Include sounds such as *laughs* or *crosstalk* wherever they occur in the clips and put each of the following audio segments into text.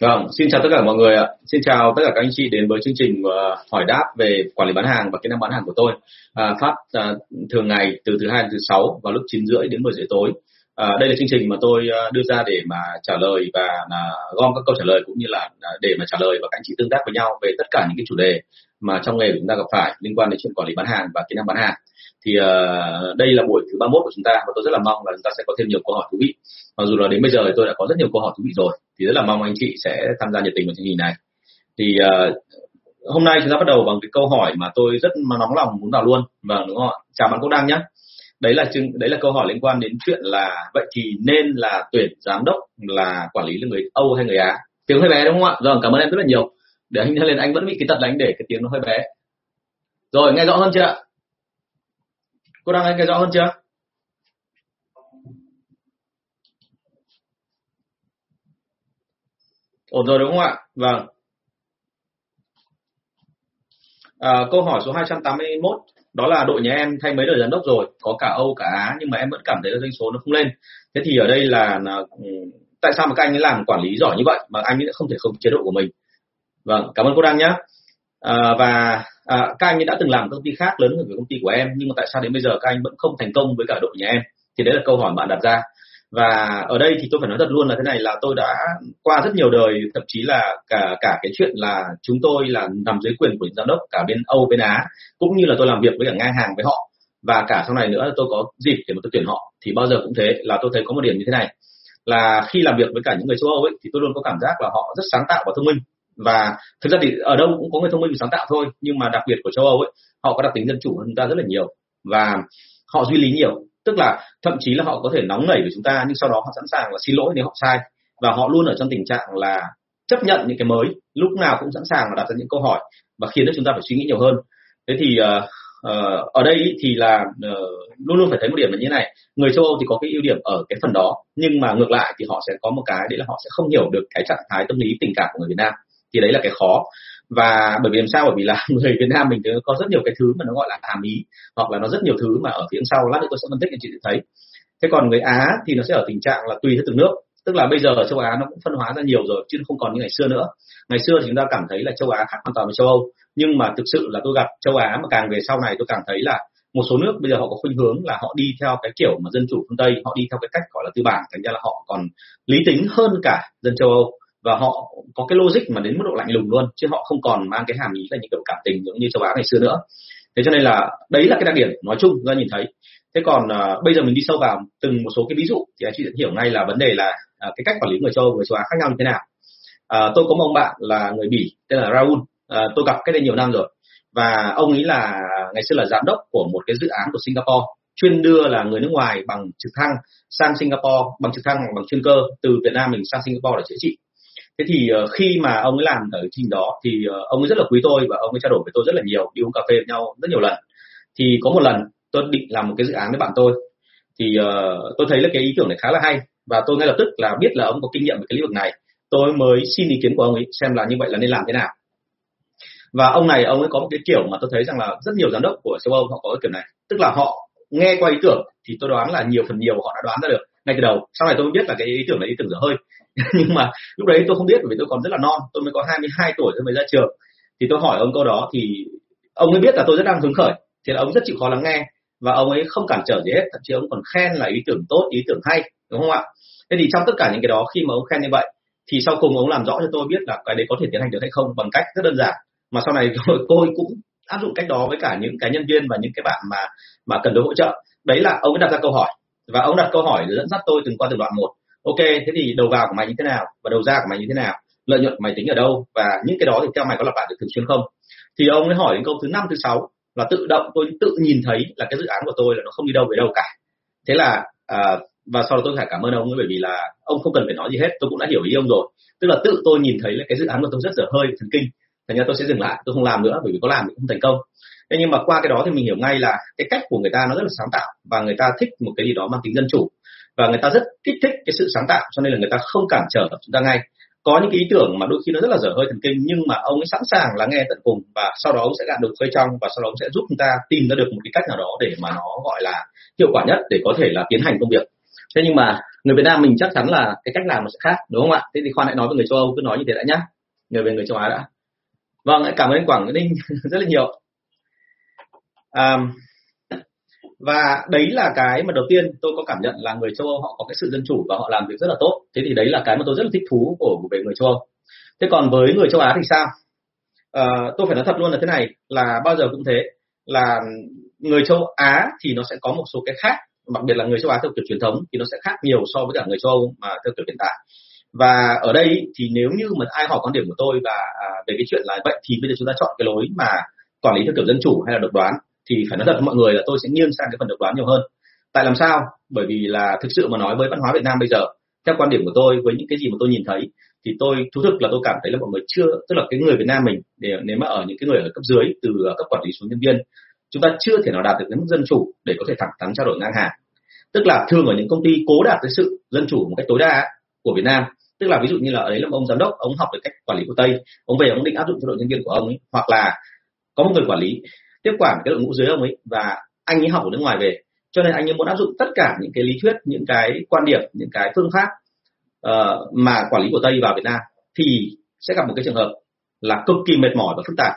Vâng, xin chào tất cả mọi người ạ. Xin chào tất cả các anh chị đến với chương trình uh, hỏi đáp về quản lý bán hàng và kỹ năng bán hàng của tôi. À, phát à, thường ngày từ thứ hai đến thứ sáu vào lúc 9 rưỡi đến 10 rưỡi tối. À, đây là chương trình mà tôi ờ, đưa ra để mà trả lời và uh, gom các câu trả lời cũng như là ờ, để mà trả lời và các anh chị tương tác với nhau về tất cả những cái chủ đề mà trong nghề của chúng ta gặp phải liên quan đến chuyện quản lý bán hàng và kỹ năng bán hàng. Thì uh, đây là buổi thứ 31 của chúng ta và tôi rất là mong là chúng ta sẽ có thêm nhiều câu hỏi thú vị. Mặc dù là đến bây giờ thì tôi đã có rất nhiều câu hỏi thú vị rồi thì rất là mong anh chị sẽ tham gia nhiệt tình vào chương trình này. Thì uh, hôm nay chúng ta bắt đầu bằng cái câu hỏi mà tôi rất mà nóng lòng muốn vào luôn. Vâng đúng không ạ? Chào bạn Quốc Đăng nhé đấy là chương đấy là câu hỏi liên quan đến chuyện là vậy thì nên là tuyển giám đốc là quản lý là người Âu hay người Á? Tiếng hơi bé đúng không ạ? Rồi cảm ơn em rất là nhiều. Để anh lên anh vẫn bị cái tật là anh để cái tiếng nó hơi bé. Rồi nghe rõ hơn chưa ạ? Cô đang nghe rõ hơn chưa? Ổn rồi đúng không ạ? Vâng. À, câu hỏi số 281 đó là đội nhà em thay mấy đời giám đốc rồi có cả Âu cả Á nhưng mà em vẫn cảm thấy là doanh số nó không lên. Thế thì ở đây là, là ừ, tại sao mà các anh ấy làm quản lý giỏi như vậy mà anh ấy không thể không chế độ của mình? Vâng cảm ơn cô đăng nhé à, và à, các anh ấy đã từng làm công ty khác lớn hơn công ty của em nhưng mà tại sao đến bây giờ các anh vẫn không thành công với cả đội nhà em? Thì đấy là câu hỏi bạn đặt ra và ở đây thì tôi phải nói thật luôn là thế này là tôi đã qua rất nhiều đời, thậm chí là cả cả cái chuyện là chúng tôi là nằm dưới quyền của giám đốc cả bên Âu, bên Á, cũng như là tôi làm việc với cả ngang hàng với họ. Và cả sau này nữa tôi có dịp để mà tôi tuyển họ, thì bao giờ cũng thế, là tôi thấy có một điểm như thế này. Là khi làm việc với cả những người châu Âu ấy, thì tôi luôn có cảm giác là họ rất sáng tạo và thông minh. Và thực ra thì ở đâu cũng có người thông minh và sáng tạo thôi, nhưng mà đặc biệt của châu Âu ấy, họ có đặc tính dân chủ hơn chúng ta rất là nhiều. Và họ duy lý nhiều tức là thậm chí là họ có thể nóng nảy với chúng ta nhưng sau đó họ sẵn sàng là xin lỗi nếu họ sai. Và họ luôn ở trong tình trạng là chấp nhận những cái mới lúc nào cũng sẵn sàng là đặt ra những câu hỏi và khiến cho chúng ta phải suy nghĩ nhiều hơn. Thế thì uh, uh, ở đây thì là uh, luôn luôn phải thấy một điểm là như thế này. Người châu âu thì có cái ưu điểm ở cái phần đó nhưng mà ngược lại thì họ sẽ có một cái đấy là họ sẽ không hiểu được cái trạng thái tâm lý tình cảm của người việt nam. Thì đấy là cái khó và bởi vì làm sao? Bởi vì là *laughs* người Việt Nam mình có rất nhiều cái thứ mà nó gọi là hàm ý, hoặc là nó rất nhiều thứ mà ở phía sau lát nữa tôi sẽ phân tích cho chị thấy. Thế còn người Á thì nó sẽ ở tình trạng là tùy theo từng nước. Tức là bây giờ ở châu Á nó cũng phân hóa ra nhiều rồi, chứ không còn như ngày xưa nữa. Ngày xưa thì chúng ta cảm thấy là châu Á khác hoàn toàn với châu Âu. Nhưng mà thực sự là tôi gặp châu Á mà càng về sau này tôi càng thấy là một số nước bây giờ họ có khuynh hướng là họ đi theo cái kiểu mà dân chủ phương Tây, họ đi theo cái cách gọi là tư bản, thành ra là họ còn lý tính hơn cả dân châu Âu và họ có cái logic mà đến mức độ lạnh lùng luôn chứ họ không còn mang cái hàm ý là những kiểu cảm tình giống như châu Á ngày xưa nữa. Thế cho nên là đấy là cái đặc điểm nói chung ra nhìn thấy. Thế còn uh, bây giờ mình đi sâu vào từng một số cái ví dụ thì anh chị sẽ hiểu ngay là vấn đề là uh, cái cách quản lý người châu Âu người châu Á khác nhau như thế nào. Uh, tôi có một ông bạn là người bỉ tên là Raul uh, tôi gặp cái đây nhiều năm rồi. Và ông ấy là ngày xưa là giám đốc của một cái dự án của Singapore chuyên đưa là người nước ngoài bằng trực thăng sang Singapore bằng trực thăng bằng chuyên cơ từ Việt Nam mình sang Singapore để chữa trị thế thì uh, khi mà ông ấy làm ở trình đó thì uh, ông ấy rất là quý tôi và ông ấy trao đổi với tôi rất là nhiều đi uống cà phê với nhau rất nhiều lần. Thì có một lần tôi định làm một cái dự án với bạn tôi. Thì uh, tôi thấy là cái ý tưởng này khá là hay và tôi ngay lập tức là biết là ông có kinh nghiệm về cái lĩnh vực này. Tôi mới xin ý kiến của ông ấy xem là như vậy là nên làm thế nào. Và ông này ông ấy có một cái kiểu mà tôi thấy rằng là rất nhiều giám đốc của châu Âu họ có cái kiểu này. Tức là họ nghe qua ý tưởng thì tôi đoán là nhiều phần nhiều họ đã đoán ra được ngay từ đầu sau này tôi biết là cái ý tưởng là ý tưởng dở hơi. *laughs* Nhưng mà lúc đấy tôi không biết vì tôi còn rất là non. Tôi mới có 22 tuổi tôi mới ra trường. Thì tôi hỏi ông câu đó thì ông ấy biết là tôi rất đang hứng khởi. Thì là ông rất chịu khó lắng nghe. Và ông ấy không cản trở gì hết. Thậm chí ông còn khen là ý tưởng tốt ý tưởng hay đúng không ạ? Thế thì trong tất cả những cái đó khi mà ông khen như vậy thì sau cùng ông làm rõ cho tôi biết là cái đấy có thể tiến hành được hay không bằng cách rất đơn giản. Mà sau này *laughs* tôi, tôi cũng áp dụng cách đó với cả những cái nhân viên và những cái bạn mà mà cần được hỗ trợ. Đấy là ông ấy đặt ra câu hỏi và ông đặt câu hỏi để dẫn dắt tôi từng qua từng đoạn một. Ok thế thì đầu vào của mày như thế nào? Và đầu ra của mày như thế nào? Lợi nhuận của mày tính ở đâu? Và những cái đó thì theo mày có lặp lại được thường xuyên không? Thì ông ấy hỏi đến câu thứ năm thứ sáu là tự động tôi tự nhìn thấy là cái dự án của tôi là nó không đi đâu về đâu cả. Thế là à, và sau đó tôi phải cảm ơn ông ấy bởi vì là ông không cần phải nói gì hết tôi cũng đã hiểu ý ông rồi. Tức là tự tôi nhìn thấy là cái dự án của tôi rất dở hơi thần kinh. Thành ra tôi sẽ dừng lại tôi không làm nữa bởi vì có làm thì không thành công thế nhưng mà qua cái đó thì mình hiểu ngay là cái cách của người ta nó rất là sáng tạo và người ta thích một cái gì đó mang tính dân chủ. Và người ta rất kích thích cái sự sáng tạo, cho nên là người ta không cản trở chúng ta ngay. Có những cái ý tưởng mà đôi khi nó rất là dở hơi thần kinh, nhưng mà ông ấy sẵn sàng lắng nghe tận cùng và sau đó ông sẽ gạt được khơi trong và sau đó ông sẽ giúp chúng ta tìm ra được một cái cách nào đó để mà nó gọi là hiệu quả nhất để có thể là tiến hành công việc. Thế nhưng mà người Việt Nam mình chắc chắn là cái cách làm nó sẽ khác, đúng không ạ? Thế thì khoan hãy nói với người châu Âu, cứ nói như thế đã nhá. Người về người châu Á đã. Vâng cảm ơn anh Quảng Ninh *laughs* rất là nhiều à, và đấy là cái mà đầu tiên tôi có cảm nhận là người châu Âu họ có cái sự dân chủ và họ làm việc rất là tốt. Thế thì đấy là cái mà tôi rất là thích thú của về người châu Âu. Thế còn với người châu Á thì sao? À, tôi phải nói thật luôn là thế này là bao giờ cũng thế là người châu Á thì nó sẽ có một số cái khác đặc biệt là người châu Á theo kiểu truyền thống thì nó sẽ khác nhiều so với cả người châu Âu mà theo kiểu hiện tại. Và ở đây thì nếu như mà ai hỏi quan điểm của tôi và à, về cái chuyện là vậy thì bây giờ chúng ta chọn cái lối mà quản lý theo kiểu dân chủ hay là độc đoán thì phải nói thật với mọi người là tôi sẽ nghiêng sang cái phần độc đoán nhiều hơn. Tại làm sao? Bởi vì là thực sự mà nói với văn hóa Việt Nam bây giờ, theo quan điểm của tôi, với những cái gì mà tôi nhìn thấy, thì tôi thú thực là tôi cảm thấy là mọi người chưa, tức là cái người Việt Nam mình, để nếu mà ở những cái người ở cấp dưới, từ ờ, cấp quản lý xuống nhân viên, chúng ta chưa thể nào đạt được cái mức dân chủ để có thể thẳng thắn trao đổi ngang hàng. Tức là thường ở những công ty cố đạt cái sự dân chủ một cách tối đa của Việt Nam, tức là ví dụ như là ở đấy là ông giám đốc, ông học được cách quản lý của tây, ông về ông định áp dụng cho đội nhân viên của ông ấy, hoặc là có một người quản lý tiếp quản cái đội ngũ dưới ông ấy và anh ấy học ở nước ngoài về. Cho nên anh ấy muốn áp dụng tất cả những cái lý thuyết những cái quan điểm những cái phương pháp uh, mà quản lý của tây vào việt nam thì sẽ gặp một cái trường hợp là cực kỳ mệt mỏi và phức tạp.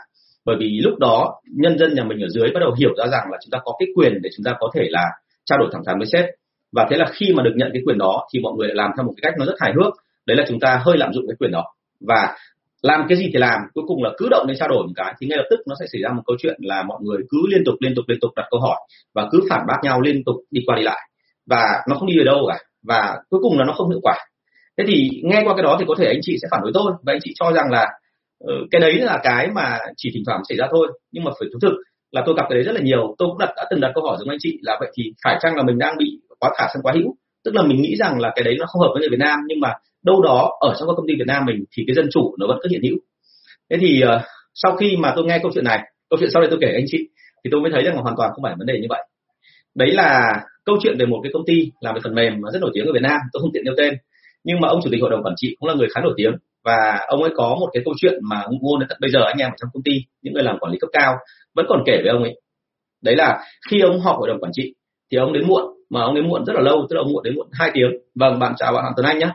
Bởi vì lúc đó nhân dân nhà mình ở dưới bắt đầu hiểu ra rằng là chúng ta có cái quyền để chúng ta có thể là trao đổi thẳng thắn với sếp. Và thế là khi mà được nhận cái quyền đó thì mọi người lại làm theo một cái cách nó rất hài hước. Đấy là chúng ta hơi lạm dụng cái quyền đó. Và làm cái gì thì làm, cuối cùng là cứ động đến trao đổi một cái, thì ngay lập tức nó sẽ xảy ra một câu chuyện là mọi người cứ liên tục liên tục liên tục đặt câu hỏi và cứ phản bác nhau liên tục đi qua đi lại. Và nó không đi về đâu cả, và cuối cùng là nó không hiệu quả. Thế thì nghe qua cái đó thì có thể anh chị sẽ phản đối tôi và anh chị cho rằng là ờ, cái đấy là cái mà chỉ thỉnh thoảng xảy ra thôi, nhưng mà phải thú thực là tôi gặp cái đấy rất là nhiều. Tôi cũng đặt, đã từng đặt câu hỏi giống anh chị là vậy thì phải chăng là mình đang bị quá khả sang quá hữu? Tức là mình nghĩ rằng là cái đấy nó không hợp với người Việt Nam, nhưng mà đâu đó ở trong các công ty Việt Nam mình thì cái dân chủ nó vẫn cứ hiện hữu. Thế thì uh, sau khi mà tôi nghe câu chuyện này câu chuyện sau đây tôi kể anh chị thì tôi mới thấy rằng là hoàn toàn không phải vấn đề như vậy. Đấy là câu chuyện về một cái công ty làm về phần mềm mà rất nổi tiếng ở Việt Nam tôi không tiện nêu tên nhưng mà ông chủ tịch hội đồng quản trị cũng là người khá nổi tiếng và ông ấy có một cái câu chuyện mà ngôn đến tận bây giờ anh em ở trong công ty những người làm quản lý cấp cao vẫn còn kể với ông ấy. Đấy là khi ông họp hội đồng quản trị thì ông đến muộn mà ông đến muộn rất là lâu tức là ông muộn đến muộn hai tiếng. Vâng bạn chào bạn Hoàng Tuấn Anh nhé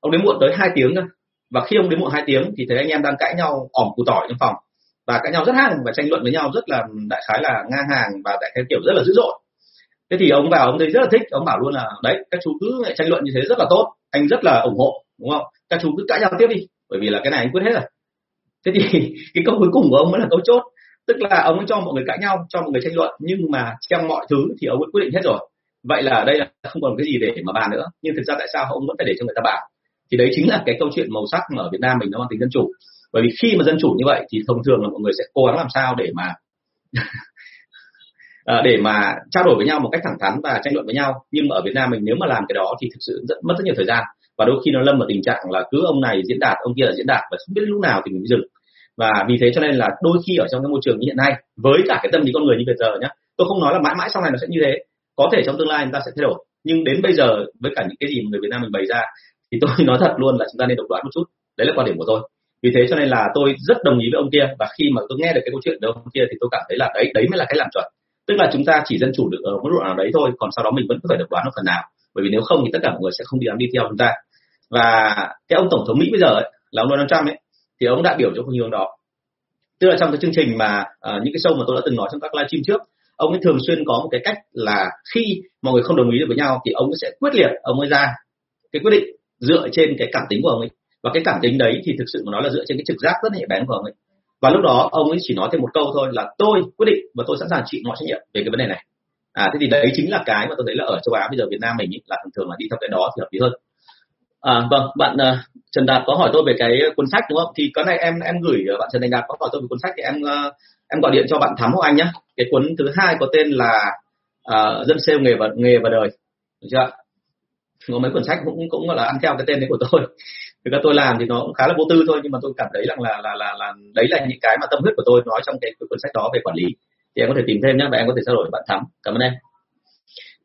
ông đến muộn tới hai tiếng cơ và khi ông đến muộn hai tiếng thì thấy anh em đang cãi nhau ỏm củ tỏi trong phòng. Và cãi nhau rất hăng và tranh luận với nhau rất là đại khái là ngang hàng và đại khái kiểu rất là dữ dội. Thế thì ông vào, ông thấy rất là thích. Ông bảo luôn là, đấy, các chú cứ tranh luận như thế rất là tốt. Anh rất là ủng hộ, đúng không? Các chú cứ cãi nhau tiếp đi, bởi vì là cái này anh quyết hết rồi. Thế thì *laughs* cái câu cuối cùng của ông mới là câu chốt. Tức là ông cho mọi người cãi nhau, cho mọi người tranh luận, nhưng mà trong mọi thứ thì ông quyết định hết rồi. Vậy là đây là không còn cái gì để mà bàn nữa. Nhưng thực ra tại sao ông vẫn phải để cho người ta bàn? Thì đấy chính là cái câu chuyện màu sắc mà ở Việt Nam mình nó mang tính dân chủ. Bởi vì khi mà dân chủ như vậy thì thông thường là mọi người sẽ cố gắng làm sao để mà *laughs* à, để mà trao đổi với nhau một cách thẳng thắn và tranh luận với nhau. Nhưng mà ở Việt Nam mình nếu mà làm cái đó thì thực sự rất, mất rất nhiều thời gian. Và đôi khi nó lâm vào tình trạng là cứ ông này diễn đạt, ông kia là diễn đạt và không biết lúc nào thì mình mới dừng. Và vì thế cho nên là đôi khi ở trong cái môi trường như hiện nay, với cả cái tâm lý con người như bây giờ nhá, tôi không nói là mãi mãi sau này nó sẽ như thế. Có thể trong tương lai chúng ta sẽ thay đổi. Nhưng đến bây giờ, với cả những cái gì mà người Việt Nam mình bày ra thì tôi *laughs* nói thật luôn là chúng ta nên độc đoán một chút. Đấy là quan điểm của tôi. Vì thế cho nên là tôi rất đồng ý với ông kia. Và khi mà tôi nghe được cái câu chuyện của ông kia thì tôi cảm thấy là đấy đấy mới là cái làm chuẩn. Tức là chúng ta chỉ dân chủ được ở mức độ nào đấy thôi còn sau đó mình vẫn có phải độc đoán ở phần nào. Bởi vì nếu không thì tất cả mọi người sẽ không đi dám đi theo chúng ta. Và cái ông tổng thống mỹ bây giờ ấy, là ông Donald Trump ấy thì ông đại biểu cho phương hướng đó. Tức là trong cái chương trình mà uh, những cái show mà tôi đã từng nói trong các livestream trước ông ấy thường xuyên có một cái cách là khi mọi người không đồng ý được với nhau thì ông sẽ quyết liệt ông ấy ra cái quyết định dựa trên cái cảm tính của ông ấy. Và cái cảm tính đấy thì thực sự mà nói là dựa trên cái trực giác rất nhạy bén của ông ấy. Và lúc đó ông ấy chỉ nói thêm một câu thôi là tôi quyết định và tôi sẵn sàng chịu mọi trách nhiệm về cái vấn đề này. À thế thì đấy chính là cái mà tôi thấy là ở châu Á bây giờ Việt Nam mình ý, là thường thường là đi theo cái đó thì hợp lý hơn. À, vâng bạn uh, Trần Đạt có hỏi tôi về cái cuốn sách đúng không? Thì cái này em em gửi à, bạn Trần Thành Đạt có hỏi tôi về cuốn sách thì em uh, em gọi điện cho bạn Thắm hoặc anh nhé cái cuốn thứ hai có tên là uh, dân sale nghề và nghề và đời được chưa có mấy cuốn sách cũng cũng là ăn theo cái tên đấy của tôi. Thực ra tôi làm thì nó cũng khá là vô tư thôi, nhưng mà tôi cảm thấy rằng là là là là đấy là những cái mà tâm huyết của tôi nói trong cái cuốn sách đó về quản lý. Thì em có thể tìm thêm nhé và em có thể trao đổi với bạn thắm. Cảm ơn em.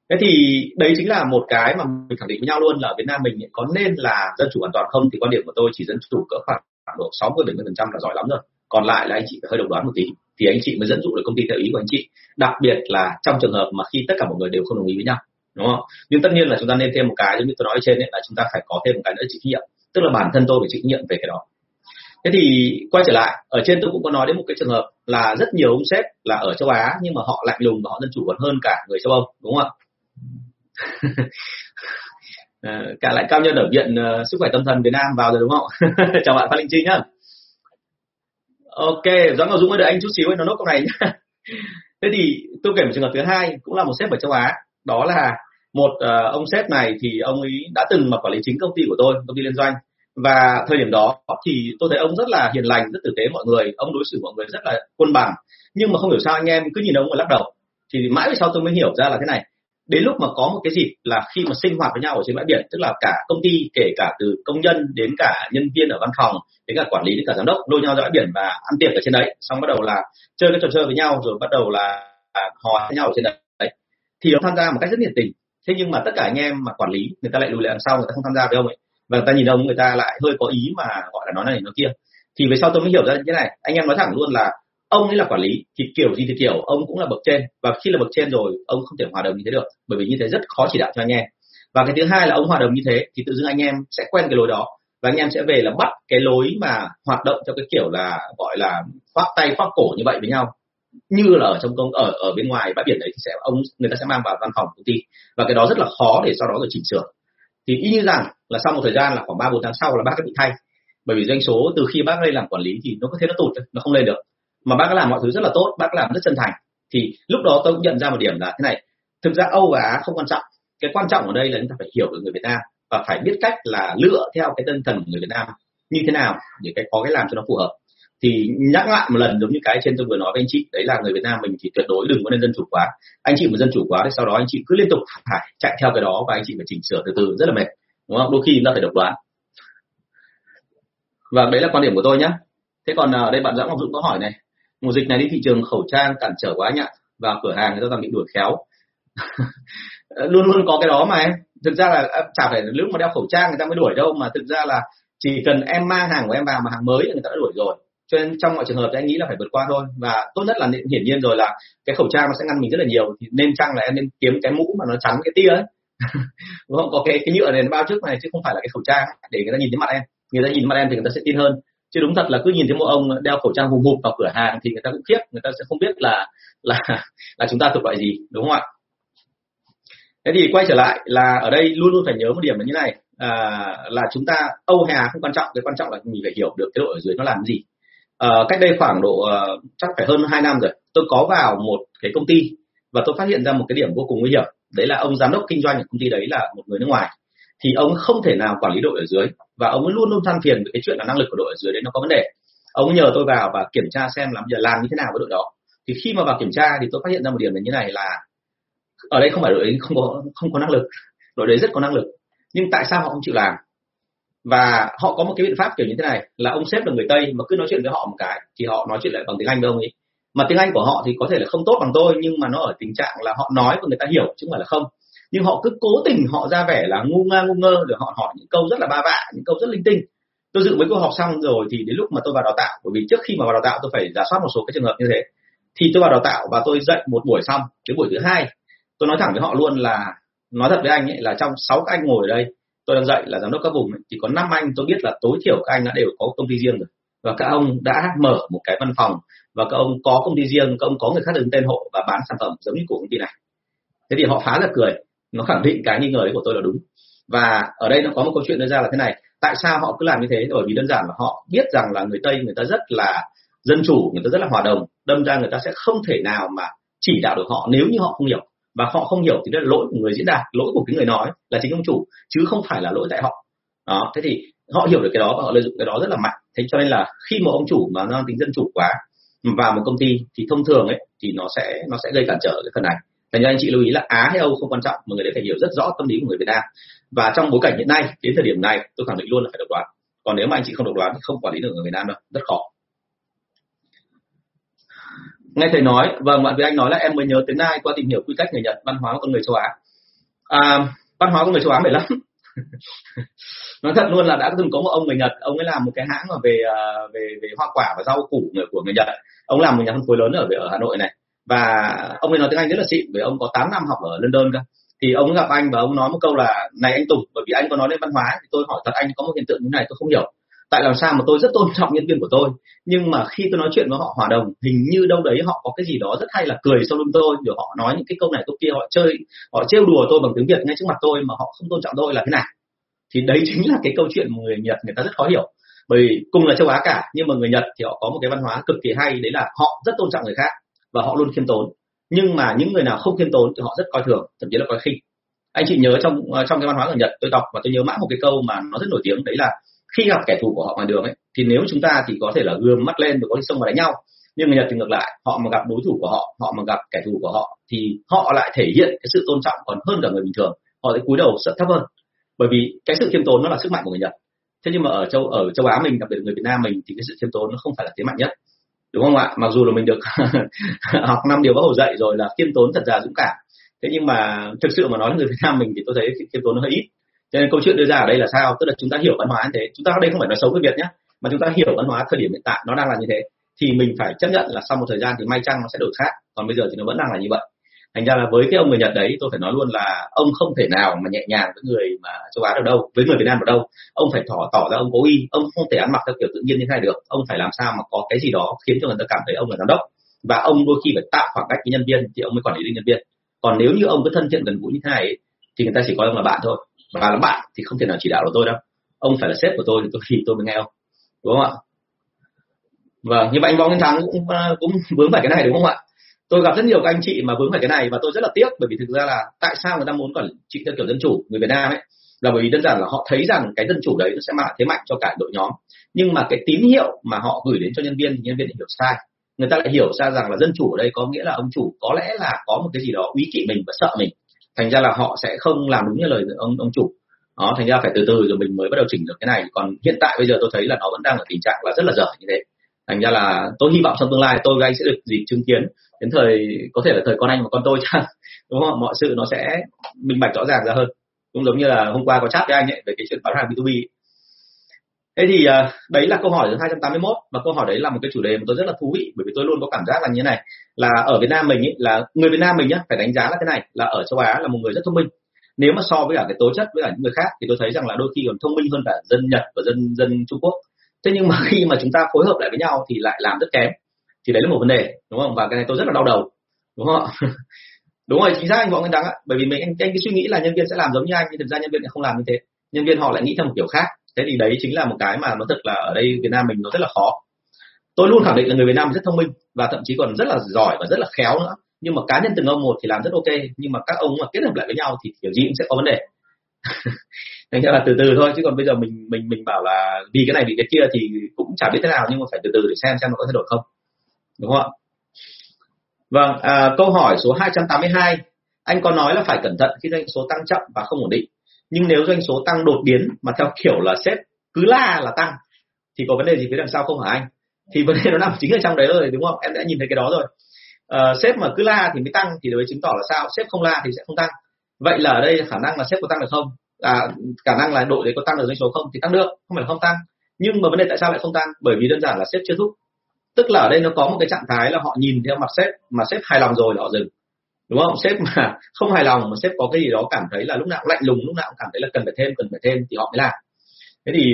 Thế thì đấy chính là một cái mà mình khẳng định với nhau luôn là ở Việt Nam mình có nên là dân chủ hoàn toàn không? Thì quan điểm của tôi chỉ dân chủ cỡ khoảng độ 60 70 phần trăm là giỏi lắm rồi. Còn lại là anh chị phải hơi độc đoán một tí. Thì anh chị mới dẫn dụ được công ty theo ý của anh chị. Đặc biệt là trong trường hợp mà khi tất cả mọi người đều không đồng ý với nhau đúng không? Nhưng tất nhiên là chúng ta nên thêm một cái giống như tôi nói trên ấy, là chúng ta phải có thêm một cái nữa chịu trách nhiệm. Tức là bản thân tôi phải chịu trách nhiệm về cái đó. Thế thì quay trở lại ở trên tôi cũng có nói đến một cái trường hợp là rất nhiều ông sếp là ở châu Á nhưng mà họ lạnh lùng và họ dân chủ còn hơn cả người châu Âu đúng không ạ? *laughs* Ờ, cả lại cao nhân ở viện uh, sức khỏe tâm thần Việt Nam vào rồi đúng không? *laughs* Chào bạn Phan Linh Chi nhá. Ok doãn ngọc dũng ơi đợi anh chút xíu anh nó nốt câu này nhá. *laughs* Thế thì tôi kể một trường hợp thứ hai cũng là một sếp ở châu á đó là một uh, ông sếp này thì ông ấy đã từng mà quản lý chính công ty của tôi công ty liên doanh. Và thời điểm đó thì tôi thấy ông rất là hiền lành rất tử tế mọi người. Ông đối xử mọi người rất là quân bằng. Nhưng mà không hiểu sao anh em cứ nhìn ông và lắc đầu. Thì mãi về sau tôi mới hiểu ra là thế này. Đến lúc mà có một cái dịp là khi mà sinh hoạt với nhau ở trên bãi biển tức là cả công ty kể cả từ công nhân đến cả nhân viên ở văn phòng đến cả quản lý đến cả giám đốc lôi nhau ra bãi biển và ăn tiệc ở trên đấy. Xong bắt đầu là chơi cái trò chơi với nhau rồi bắt đầu là à, hò với nhau ở trên đấy thì ông tham gia một cách rất nhiệt tình. Thế nhưng mà tất cả anh em mà quản lý, người ta lại lùi lại đằng sau, người ta không tham gia với ông ấy. Và người ta nhìn ông, người ta lại hơi có ý mà gọi là nói này, nói kia. Thì về sau tôi mới hiểu ra như thế này, anh em nói thẳng luôn là ông ấy là quản lý, thì kiểu gì thì kiểu, ông cũng là bậc trên. Và khi là bậc trên rồi, ông không thể hòa đồng như thế được, bởi vì như thế rất khó chỉ đạo cho anh em. Và cái thứ hai là ông hòa đồng như thế, thì tự dưng anh em sẽ quen cái lối đó, và anh em sẽ về là bắt cái lối mà hoạt động theo cái kiểu là, gọi là, khoác tay, khoác cổ như vậy với nhau như là ở trong công, ở ở bên ngoài bãi biển đấy thì sẽ, ông, người ta sẽ mang vào văn phòng công ty. Và cái đó rất là khó để sau đó rồi chỉnh sửa. Thì y như rằng là sau một thời gian là khoảng ba, bốn tháng sau là bác đã bị thay. Bởi vì doanh số từ khi bác lên làm quản lý thì nó có thể nó tụt nó không lên được. Mà bác làm mọi thứ rất là tốt, bác làm rất chân thành. Thì lúc đó tôi cũng nhận ra một điểm là thế này, thực ra Âu và Á không quan trọng. Cái quan trọng ở đây là chúng ta phải hiểu được người Việt Nam và phải biết cách là lựa theo cái tinh thần của người Việt Nam như thế nào để cái, có cái làm cho nó phù hợp thì nhắc lại một lần giống như cái trên tôi vừa nói với anh chị, đấy là người Việt Nam mình thì tuyệt đối đừng có nên dân chủ quá. Anh chị mà dân chủ quá thì sau đó anh chị cứ liên tục phải chạy theo cái đó và anh chị phải chỉnh sửa từ từ, rất là mệt, đúng không? Đôi khi chúng ta phải độc đoán. Và đấy là quan điểm của tôi nhé thế còn à, ở đây bạn Doãn Ngọc Dũng có hỏi này, mùa dịch này đi thị trường khẩu trang cản trở quá anh ạ, và cửa hàng người ta toàn bị đuổi khéo. *laughs* Luôn luôn có cái đó mà em. Thực ra là à, chả phải lúc mà đeo khẩu trang người ta mới đuổi đâu, mà thực ra là chỉ cần em mang hàng của em vào mà hàng mới người ta đã đuổi rồi cho nên trong mọi trường hợp thì anh nghĩ là phải vượt qua thôi. Và tốt nhất là hiển nhiên rồi là cái khẩu trang nó sẽ ngăn mình rất là nhiều. Thì nên chăng là em nên kiếm cái mũ mà nó chắn cái tia ấy. *laughs* Đúng không? Có cái cái nhựa này nó bao trước này chứ không phải là cái khẩu trang để người ta nhìn thấy mặt em. Người ta nhìn mặt em thì người ta sẽ tin hơn. Chứ đúng thật là cứ nhìn thấy một ông đeo khẩu trang hùng hục vào cửa hàng thì người ta cũng khiếp. Người ta sẽ không biết là là *laughs* là chúng ta thuộc loại gì. Đúng không ạ? Thế thì quay trở lại là ở đây luôn luôn phải nhớ một điểm là như này. À, là chúng ta âu hà không quan trọng. Cái quan trọng là mình phải hiểu được cái độ ở dưới nó làm gì à, cách đây khoảng độ uh, chắc phải hơn 2 năm rồi tôi có vào một cái công ty và tôi phát hiện ra một cái điểm vô cùng nguy hiểm. Đấy là ông giám đốc kinh doanh của công ty đấy là một người nước ngoài. Thì ông không thể nào quản lý đội ở dưới và ông luôn luôn than phiền về cái chuyện là năng lực của đội ở dưới đấy nó có vấn đề. Ông nhờ tôi vào và kiểm tra xem làm giờ làm như thế nào với đội đó. Thì khi mà vào kiểm tra thì tôi phát hiện ra một điểm là như này là ở đây không phải đội đấy không có không có năng lực. Đội đấy rất có năng lực. Nhưng tại sao họ không chịu làm? Và họ có một cái biện pháp kiểu như thế này, là ông sếp là người tây mà cứ nói chuyện với họ một cái, thì họ nói chuyện lại bằng tiếng anh với ông ấy. Mà tiếng anh của họ thì có thể là không tốt bằng tôi, nhưng mà nó ở tình trạng là họ nói và người ta hiểu, chứ không phải là không. Nhưng họ cứ cố tình họ ra vẻ là ngu nga, ngu ngơ để họ hỏi những câu rất là ba vạ, những câu rất linh tinh. Tôi dự mấy cuộc học xong rồi thì đến lúc mà tôi vào đào tạo, bởi vì trước khi mà vào đào tạo tôi phải giả soát một số cái trường hợp như thế. Thì tôi vào đào tạo và tôi dạy một buổi xong, cái buổi thứ hai, tôi nói thẳng với họ luôn là, nói thật với anh ấy, là trong sáu các anh ngồi ở đây tôi đang dạy là giám đốc các vùng ấy, thì có năm anh tôi biết là tối thiểu các anh đã đều có công ty riêng rồi. Và các ông đã mở một cái văn phòng và các ông có công ty riêng các ông có người khác đứng tên hộ và bán sản phẩm giống như của công ty này. Thế thì họ phá là cười. Nó khẳng định cái nghi ngờ đấy của tôi là đúng. Và ở đây nó có một câu chuyện đưa ra là thế này tại sao họ cứ làm như thế? Bởi vì đơn giản là họ biết rằng là người tây người ta rất là dân chủ người ta rất là hòa đồng đâm ra người ta sẽ không thể nào mà chỉ đạo được họ nếu như họ không hiểu và họ không hiểu thì đó là lỗi của người diễn đạt, lỗi của cái người nói là chính ông chủ, chứ không phải là lỗi tại họ. Đó, thế thì họ hiểu được cái đó và họ lợi dụng cái đó rất là mạnh. Thế cho nên là khi một ông chủ mà nó tính dân chủ quá, vào một công ty thì thông thường ấy, thì nó sẽ nó sẽ gây cản trở cái phần này. Thành ra anh chị lưu ý là Á hay Âu không quan trọng mà người đấy phải hiểu rất rõ tâm lý của người Việt Nam. Và trong bối cảnh hiện nay, đến thời điểm này, tôi khẳng định luôn là phải độc đoán. Còn nếu mà anh chị không độc đoán thì không quản lý được người Việt Nam đâu, rất khó nghe thầy nói vâng bạn với anh nói là em mới nhớ tới Nai qua tìm hiểu quy cách người Nhật văn hóa của con người châu Á. À, văn hóa của người châu Á mệt lắm. *laughs* Nói thật luôn là đã từng có một ông người Nhật ông ấy làm một cái hãng mà về à, về về hoa quả và rau củ người của người Nhật. Ông làm một nhà phân phối lớn ở ở Hà Nội này. Và ông ấy nói tiếng Anh rất là xịn vì ông có 8 năm học ở London cơ. Thì ông gặp anh và ông nói một câu là này anh Tùng bởi vì anh có nói đến văn hóa thì tôi hỏi thật anh có một hiện tượng như này tôi không hiểu tại làm sao mà tôi rất tôn trọng nhân viên của tôi, nhưng mà khi tôi nói chuyện với họ hòa đồng, hình như đâu đấy họ có cái gì đó rất hay là cười sau lưng tôi rồi họ nói những cái câu này câu kia, họ chơi, họ trêu đùa tôi bằng tiếng việt ngay trước mặt tôi mà họ không tôn trọng tôi là thế nào thì đấy *laughs* chính là cái câu chuyện mà người nhật người ta rất khó hiểu. Bởi cùng là châu á cả, nhưng mà người nhật thì họ có một cái văn hóa cực kỳ hay, đấy là họ rất tôn trọng người khác và họ luôn khiêm tốn. Nhưng mà những người nào không khiêm tốn thì họ rất coi thường, thậm chí là coi khinh. Anh chị nhớ trong ờ, trong cái văn hóa người nhật, tôi đọc và tôi nhớ mãi một cái câu mà nó rất nổi tiếng, đấy là khi gặp kẻ thù của họ ngoài đường ấy, thì nếu chúng ta thì có thể là gươm mắt lên và có thể xông vào đánh nhau. Nhưng người Nhật thì ngược lại, họ mà gặp đối thủ của họ họ mà gặp kẻ thù của họ, thì họ lại thể hiện cái sự tôn trọng còn hơn cả người bình thường. Họ sẽ cúi đầu sợ thấp hơn. Bởi vì cái sự khiêm tốn nó là sức mạnh của người Nhật. Thế nhưng mà ở châu ở châu Á mình, đặc biệt người Việt Nam mình, thì cái sự khiêm tốn nó không phải là thế mạnh nhất. Đúng không ạ? Mặc dù là mình được *laughs* học năm điều bác hồ dạy rồi là khiêm tốn thật ra dũng cảm. Thế nhưng mà thực sự mà nói người Việt Nam mình thì tôi thấy khiêm tốn nó hơi ít cho nên câu chuyện đưa ra ở đây là sao? Tức là chúng ta hiểu văn hóa như thế. Chúng ta ở đây không phải nói xấu người việt nhé mà chúng ta hiểu văn hóa thời điểm hiện tại nó đang là như thế, thì mình phải chấp nhận là sau một thời gian thì may chăng nó sẽ đổi khác. Còn bây giờ thì nó vẫn đang là như vậy. Thành ra là với cái ông người nhật đấy, tôi phải nói luôn là ông không thể nào mà nhẹ nhàng với người mà châu á ở đâu, với người việt nam ở đâu. Ông phải tỏ tỏ ra ông cố ý. Ông không thể ăn mặc theo kiểu tự nhiên như thế này được. Ông phải làm sao mà có cái gì đó khiến cho người ta cảm thấy ông là giám đốc. Và ông đôi khi phải tạo khoảng cách với nhân viên thì ông mới quản lý được nhân viên. Còn nếu như ông cứ thân thiện gần gũi như thế này thì người ta chỉ coi ông là bạn thôi và là bạn thì không thể nào chỉ đạo được tôi đâu. Ông phải là sếp của tôi thì tôi *laughs* thì tôi mới nghe ông, đúng không ạ? Vâng như vậy anh võ nguyên thắng cũng à, cũng vướng phải cái này, đúng không ạ? Tôi gặp rất nhiều các anh chị mà vướng phải cái này và tôi rất là tiếc, bởi vì thực ra là tại sao người ta muốn quản trị theo kiểu dân chủ người Việt Nam ấy, là bởi vì đơn giản là họ thấy rằng cái dân chủ đấy nó sẽ mang thế mạnh cho cả đội nhóm. Nhưng mà cái tín hiệu mà họ gửi đến cho nhân viên thì nhân viên hiểu sai. Người ta lại hiểu ra rằng là dân chủ ở đây có nghĩa là ông chủ có lẽ là có một cái gì đó uy kỵ mình và sợ mình thành ra là họ sẽ không làm đúng như lời ông ông chủ. Đó, thành ra phải từ từ rồi mình mới bắt đầu chỉnh được cái này. Còn hiện tại bây giờ tôi thấy là nó vẫn đang ở tình trạng là rất là dở như thế. Thành ra là tôi hy vọng trong tương lai tôi và anh sẽ được dịp chứng kiến. Đến thời, có thể là thời con anh và con tôi chẳng *laughs* đúng không? Mọi sự nó sẽ minh bạch rõ ràng ra hơn. Cũng giống như là hôm qua có chat với anh ấy về cái chuyện bán hàng B2B Thế thì uh, đấy là câu hỏi thứ 281 và câu hỏi đấy là một cái chủ đề mà tôi rất là thú vị bởi vì tôi luôn có cảm giác là như thế này là ở Việt Nam mình ý, là người Việt Nam mình nhá phải đánh giá là thế này là ở châu Á là một người rất thông minh. Nếu mà so với cả cái tố chất với cả những người khác thì tôi thấy rằng là đôi khi còn thông minh hơn cả dân Nhật và dân dân Trung Quốc. Thế nhưng mà *laughs* khi mà chúng ta phối hợp lại với nhau thì lại làm rất kém. Thì đấy là một vấn đề đúng không? Và cái này tôi rất là đau đầu đúng không *laughs* đúng rồi chính xác anh võ nguyên thắng ạ. Bởi vì mình anh, anh cái suy nghĩ là nhân viên sẽ làm giống như anh nhưng thực ra nhân viên lại không làm như thế. Nhân viên họ lại nghĩ theo một kiểu khác thế thì đấy chính là một cái mà nó thật là ở đây Việt Nam mình nó rất là khó. Tôi luôn khẳng định là người Việt Nam rất thông minh và thậm chí còn rất là giỏi và rất là khéo nữa. Nhưng mà cá nhân từng ông một thì làm rất ok nhưng mà các ông mà kết hợp lại với nhau thì kiểu gì cũng sẽ có vấn đề. *laughs* Thành ra là từ từ thôi chứ còn bây giờ mình mình mình bảo là vì cái này vì cái kia thì cũng chả biết thế nào nhưng mà phải từ từ để xem xem nó có thay đổi không. Đúng không ạ? Vâng à, câu hỏi số 282 anh có nói là phải cẩn thận khi doanh số tăng chậm và không ổn định nhưng nếu doanh số tăng đột biến mà theo kiểu là sếp cứ la là tăng thì có vấn đề gì phía đằng sau không hả anh? Thì vấn đề nó nằm chính ở trong đấy rồi đúng không? Em đã nhìn thấy cái đó rồi. Uh, sếp mà cứ la thì mới tăng thì đấy chứng tỏ là sao? Sếp không la thì sẽ không tăng. Vậy là ở đây khả năng là sếp có tăng được không? À, khả năng là đội đấy có tăng được doanh số không thì tăng được không phải là không tăng. Nhưng mà vấn đề tại sao lại không tăng? Bởi vì đơn giản là sếp chưa thúc. Tức là ở đây nó có một cái trạng thái là họ nhìn theo mặt sếp mà sếp hài lòng rồi là họ dừng đúng không? Sếp mà *laughs* không hài lòng mà sếp có cái gì đó cảm thấy là lúc nào cũng lạnh lùng lúc nào cũng cảm thấy là cần phải thêm cần phải thêm thì họ mới làm. Thế thì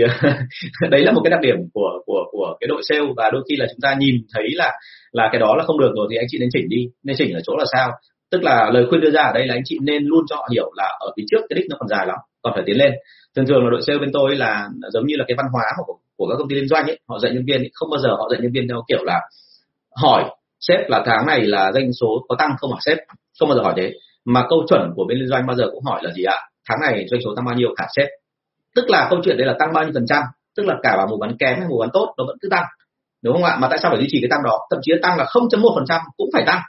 *laughs* đấy là một cái đặc điểm của của của cái đội sale và đôi khi là chúng ta nhìn thấy là là cái đó là không được rồi thì anh chị nên chỉnh đi. Nên chỉnh ở chỗ là sao? Tức là lời khuyên đưa ra ở đây là anh chị nên luôn cho họ hiểu là ở phía trước cái đích nó còn dài lắm còn phải tiến lên. Thường thường là đội sale bên tôi là giống như là cái văn hóa của, của các công ty liên doanh ấy họ dạy nhân viên ấy, không bao giờ họ dạy nhân viên theo kiểu là hỏi sếp là tháng này là doanh số có tăng, không hả sếp, không bao giờ hỏi thế. Mà câu chuẩn của bên liên doanh bao giờ cũng hỏi là gì ạ? Tháng này doanh số tăng bao nhiêu? Cả sếp. Tức là câu chuyện đây là tăng bao nhiêu phần trăm? Tức là cả vào mùa bán kém hay mùa bán tốt nó vẫn cứ tăng. Đúng không ạ? Mà tại sao phải duy trì cái tăng đó? Thậm chí tăng là 0.1 phần trăm cũng phải tăng.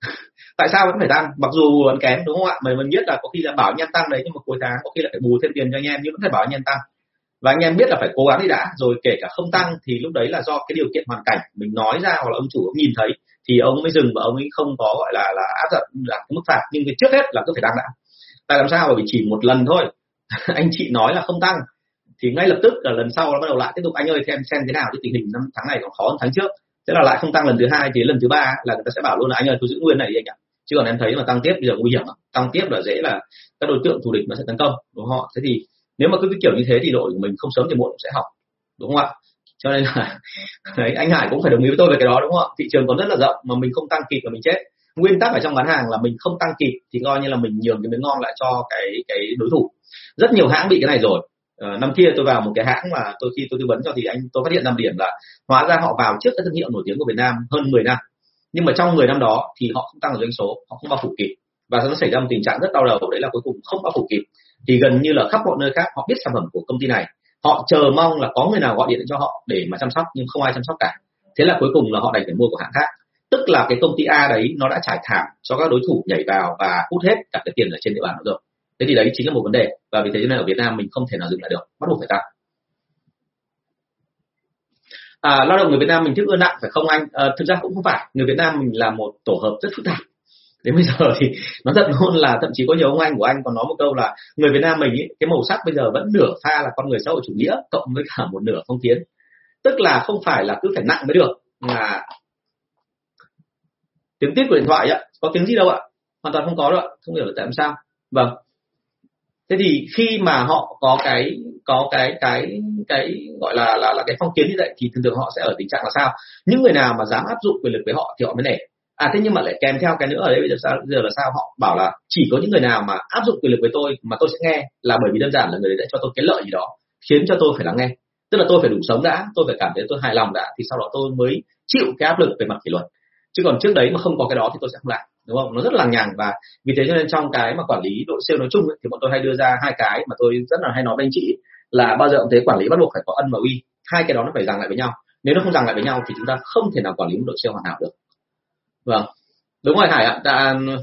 *laughs* Tại sao vẫn phải tăng? Mặc dù mùa bán kém đúng không ạ? Mình mình biết là có khi là bảo anh em tăng đấy, nhưng mà cuối tháng có khi là phải bù thêm tiền cho anh em, nhưng vẫn phải bảo anh em tăng. Và anh em biết là phải cố gắng đi đã. Rồi kể cả không tăng thì lúc đấy là do cái điều kiện hoàn cảnh mình nói ra hoặc là ông chủ cũng nhìn thấy thì ông mới dừng và ông ấy không có, gọi là là áp dụng là cái mức phạt. Nhưng cái trước hết là cứ phải tăng đã tại làm sao bởi vì chỉ một lần thôi? *laughs* Anh chị nói là không tăng. Thì ngay lập tức là lần sau nó bắt đầu lại. Tiếp tục, anh ơi, xem xem thế nào cái tình hình năm tháng này còn khó hơn tháng trước. Thế là lại không tăng lần thứ hai, thì lần thứ ba là người ta sẽ bảo luôn là, anh ơi tôi giữ nguyên này đi anh ạ. Chứ còn em thấy mà tăng tiếp, bây giờ nguy hiểm tăng tiếp là dễ là các đối tượng thù địch nó sẽ tấn công, đúng không họ thế thì nếu mà cứ cái kiểu như thế thì đội của mình không sớm thì muộn sẽ học đúng không ạ? Cho nên là *laughs* đấy, anh Hải cũng phải đồng ý với tôi về cái đó đúng không ạ? Thị trường còn rất là rộng mà mình không tăng kịp là mình chết. Nguyên tắc ở trong bán hàng là mình không tăng kịp thì coi như là mình nhường cái miếng ngon lại cho cái cái đối thủ. Rất nhiều hãng bị cái này rồi. À, năm kia tôi vào một cái hãng mà tôi khi tôi tư vấn cho thì anh tôi phát hiện năm điểm là hóa ra họ vào trước các thương hiệu nổi tiếng của Việt Nam hơn 10 năm. Nhưng mà trong 10 năm đó thì họ không tăng được doanh số họ không bao phủ kịp. Và nó xảy ra một tình trạng rất đau đầu đấy là cuối cùng không bao phủ kịp. Thì gần như là khắp mọi nơi khác họ biết sản phẩm của công ty này họ chờ mong là có người nào gọi điện cho họ để mà chăm sóc nhưng không ai chăm sóc cả. Thế là cuối cùng là họ đành phải mua của hãng khác. Tức là cái công ty A đấy nó đã trải thảm cho các đối thủ nhảy vào và hút hết cả cái tiền ở trên địa bàn đó rồi. Thế thì đấy chính là một vấn đề. Và vì thế nên ở Việt Nam mình không thể nào dừng lại được. Bắt buộc phải tăng. À, lao động người Việt Nam mình thích ưa nặng phải không anh? À, thực ra cũng không phải. Người Việt Nam mình là một tổ hợp rất phức tạp đến bây *laughs* giờ thì nó thật luôn là thậm chí có nhiều ông anh của anh còn nói một câu là người Việt Nam mình ý, cái màu sắc bây giờ vẫn nửa pha là con người xã hội chủ nghĩa cộng với cả một nửa phong kiến. Tức là không phải là cứ phải nặng mới được mà tiếng tít của điện thoại ạ có tiếng gì đâu ạ? Hoàn toàn không có đâu ạ không hiểu là tại sao. Vâng. Thế thì khi mà họ có cái có cái cái cái gọi là là là cái phong kiến như vậy thì thường thường họ sẽ ở tình trạng là sao? Những người nào mà dám áp dụng quyền lực với họ thì họ mới nể à thế nhưng mà lại kèm theo cái nữa ở đấy bây giờ sao giờ là sao? Họ bảo là chỉ có những người nào mà áp dụng quyền lực với tôi mà tôi sẽ nghe là bởi vì đơn giản là người đấy đã cho tôi cái lợi gì đó khiến cho tôi phải lắng nghe. Tức là tôi phải đủ sống đã tôi phải cảm thấy tôi hài lòng đã thì sau đó tôi mới chịu cái áp lực về mặt kỷ luật. Chứ còn trước đấy mà không có cái đó thì tôi sẽ không làm đúng không? Nó rất là nhàng và vì thế cho nên trong cái mà quản lý đội sale nói chung ấy, thì bọn tôi hay đưa ra hai cái mà tôi rất là hay nói với anh chị là bao giờ cũng thế quản lý bắt buộc phải có ân và uy. Hai cái đó nó phải ràng lại với nhau. Nếu nó không ràng lại với nhau thì chúng ta không thể nào quản lý một đội sale hoàn hảo được vâng. Đúng rồi hải ạ đã, ừ,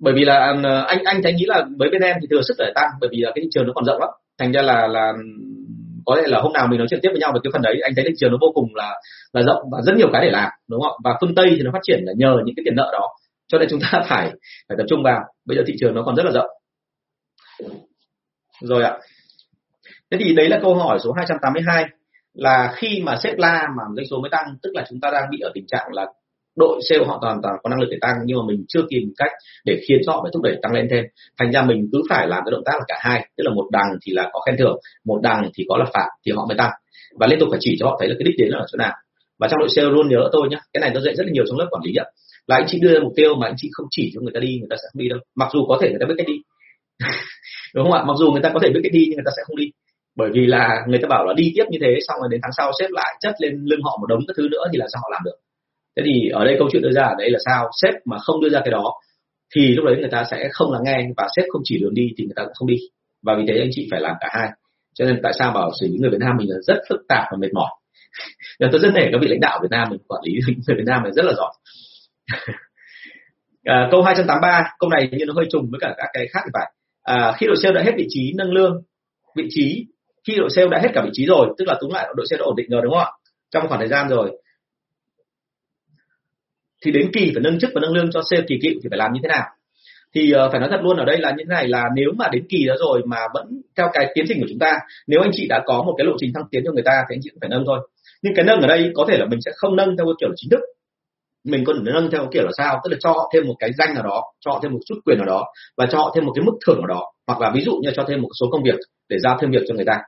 bởi vì là ừ, anh anh thấy nghĩ là với bên em thì thừa sức để tăng bởi vì là cái thị trường nó còn rộng lắm. Thành ra là là ừ, có thể là hôm nào mình nói chuyện tiếp với nhau về cái phần đấy anh thấy thị trường nó vô cùng là là rộng và rất nhiều cái để làm đúng không? Và phương tây thì nó phát triển là nhờ những cái tiền nợ đó cho nên chúng ta *laughs* phải phải tập trung vào. Bây giờ thị trường nó còn rất là rộng. Rồi ạ. Thế thì đấy là câu hỏi số 282 là khi mà xếp la mà doanh số mới tăng tức là chúng ta đang bị ở tình trạng là đội sale họ toàn toàn có năng lực để tăng, nhưng mà mình chưa tìm cách để khiến cho họ phải thúc đẩy tăng lên thêm. Thành ra mình cứ phải làm cái động tác là cả hai, tức là một đằng thì là có khen thưởng, một đằng thì có là phạt thì họ mới tăng. Và liên tục phải chỉ cho họ thấy là cái đích đến là ở chỗ nào. Và trong đội sale luôn nhớ tôi nhé cái này nó dạy rất là nhiều trong lớp quản lý ạ. Là anh chị đưa ra mục tiêu mà anh chị không chỉ cho người ta đi, người ta sẽ không đi đâu. Mặc dù có thể người ta biết cách đi. *laughs* Đúng không ạ? Mặc dù người ta có thể biết cách đi, nhưng người ta sẽ không đi. Bởi vì là người ta bảo là đi tiếp như thế, xong rồi đến tháng sau xếp lại, chất lên lưng họ một đống các thứ nữa thì là sao họ làm được thế thì ở đây câu chuyện đưa ra ở đây là sao? Sếp mà không đưa ra cái đó thì lúc đấy người ta sẽ không lắng nghe và sếp không chỉ đường đi thì người ta cũng không đi. Và vì thế anh chị phải làm cả hai. Cho nên tại sao bảo xử lý người Việt Nam mình là rất phức tạp và mệt mỏi? Nên *laughs* tôi rất nể các vị lãnh đạo Việt Nam mình quản lý *laughs* người Việt Nam này rất là giỏi. *laughs* À, câu 283 câu này như nó hơi trùng với cả các cái khác thì phải. À, khi đội sale đã hết vị trí nâng lương vị trí khi đội sale đã hết cả vị trí rồi tức là túm lại đội sale đã ổn định rồi đúng không ạ? Trong khoảng thời gian rồi thì đến kỳ phải nâng chức và nâng lương cho sale kỳ cựu thì phải làm như thế nào? Thì uh, phải nói thật luôn ở đây là như thế này là nếu mà đến kỳ đó rồi mà vẫn theo cái tiến trình của chúng ta nếu anh chị đã có một cái lộ trình thăng tiến cho người ta thì anh chị cũng phải nâng thôi. Nhưng cái nâng ở đây có thể là mình sẽ không nâng theo kiểu chính thức. Mình có thể nâng theo kiểu là sao? Tức là cho họ thêm một cái danh nào đó cho họ thêm một chút quyền nào đó và cho họ thêm một cái mức thưởng nào đó. Hoặc là ví dụ như cho thêm một số công việc để giao thêm việc cho người ta.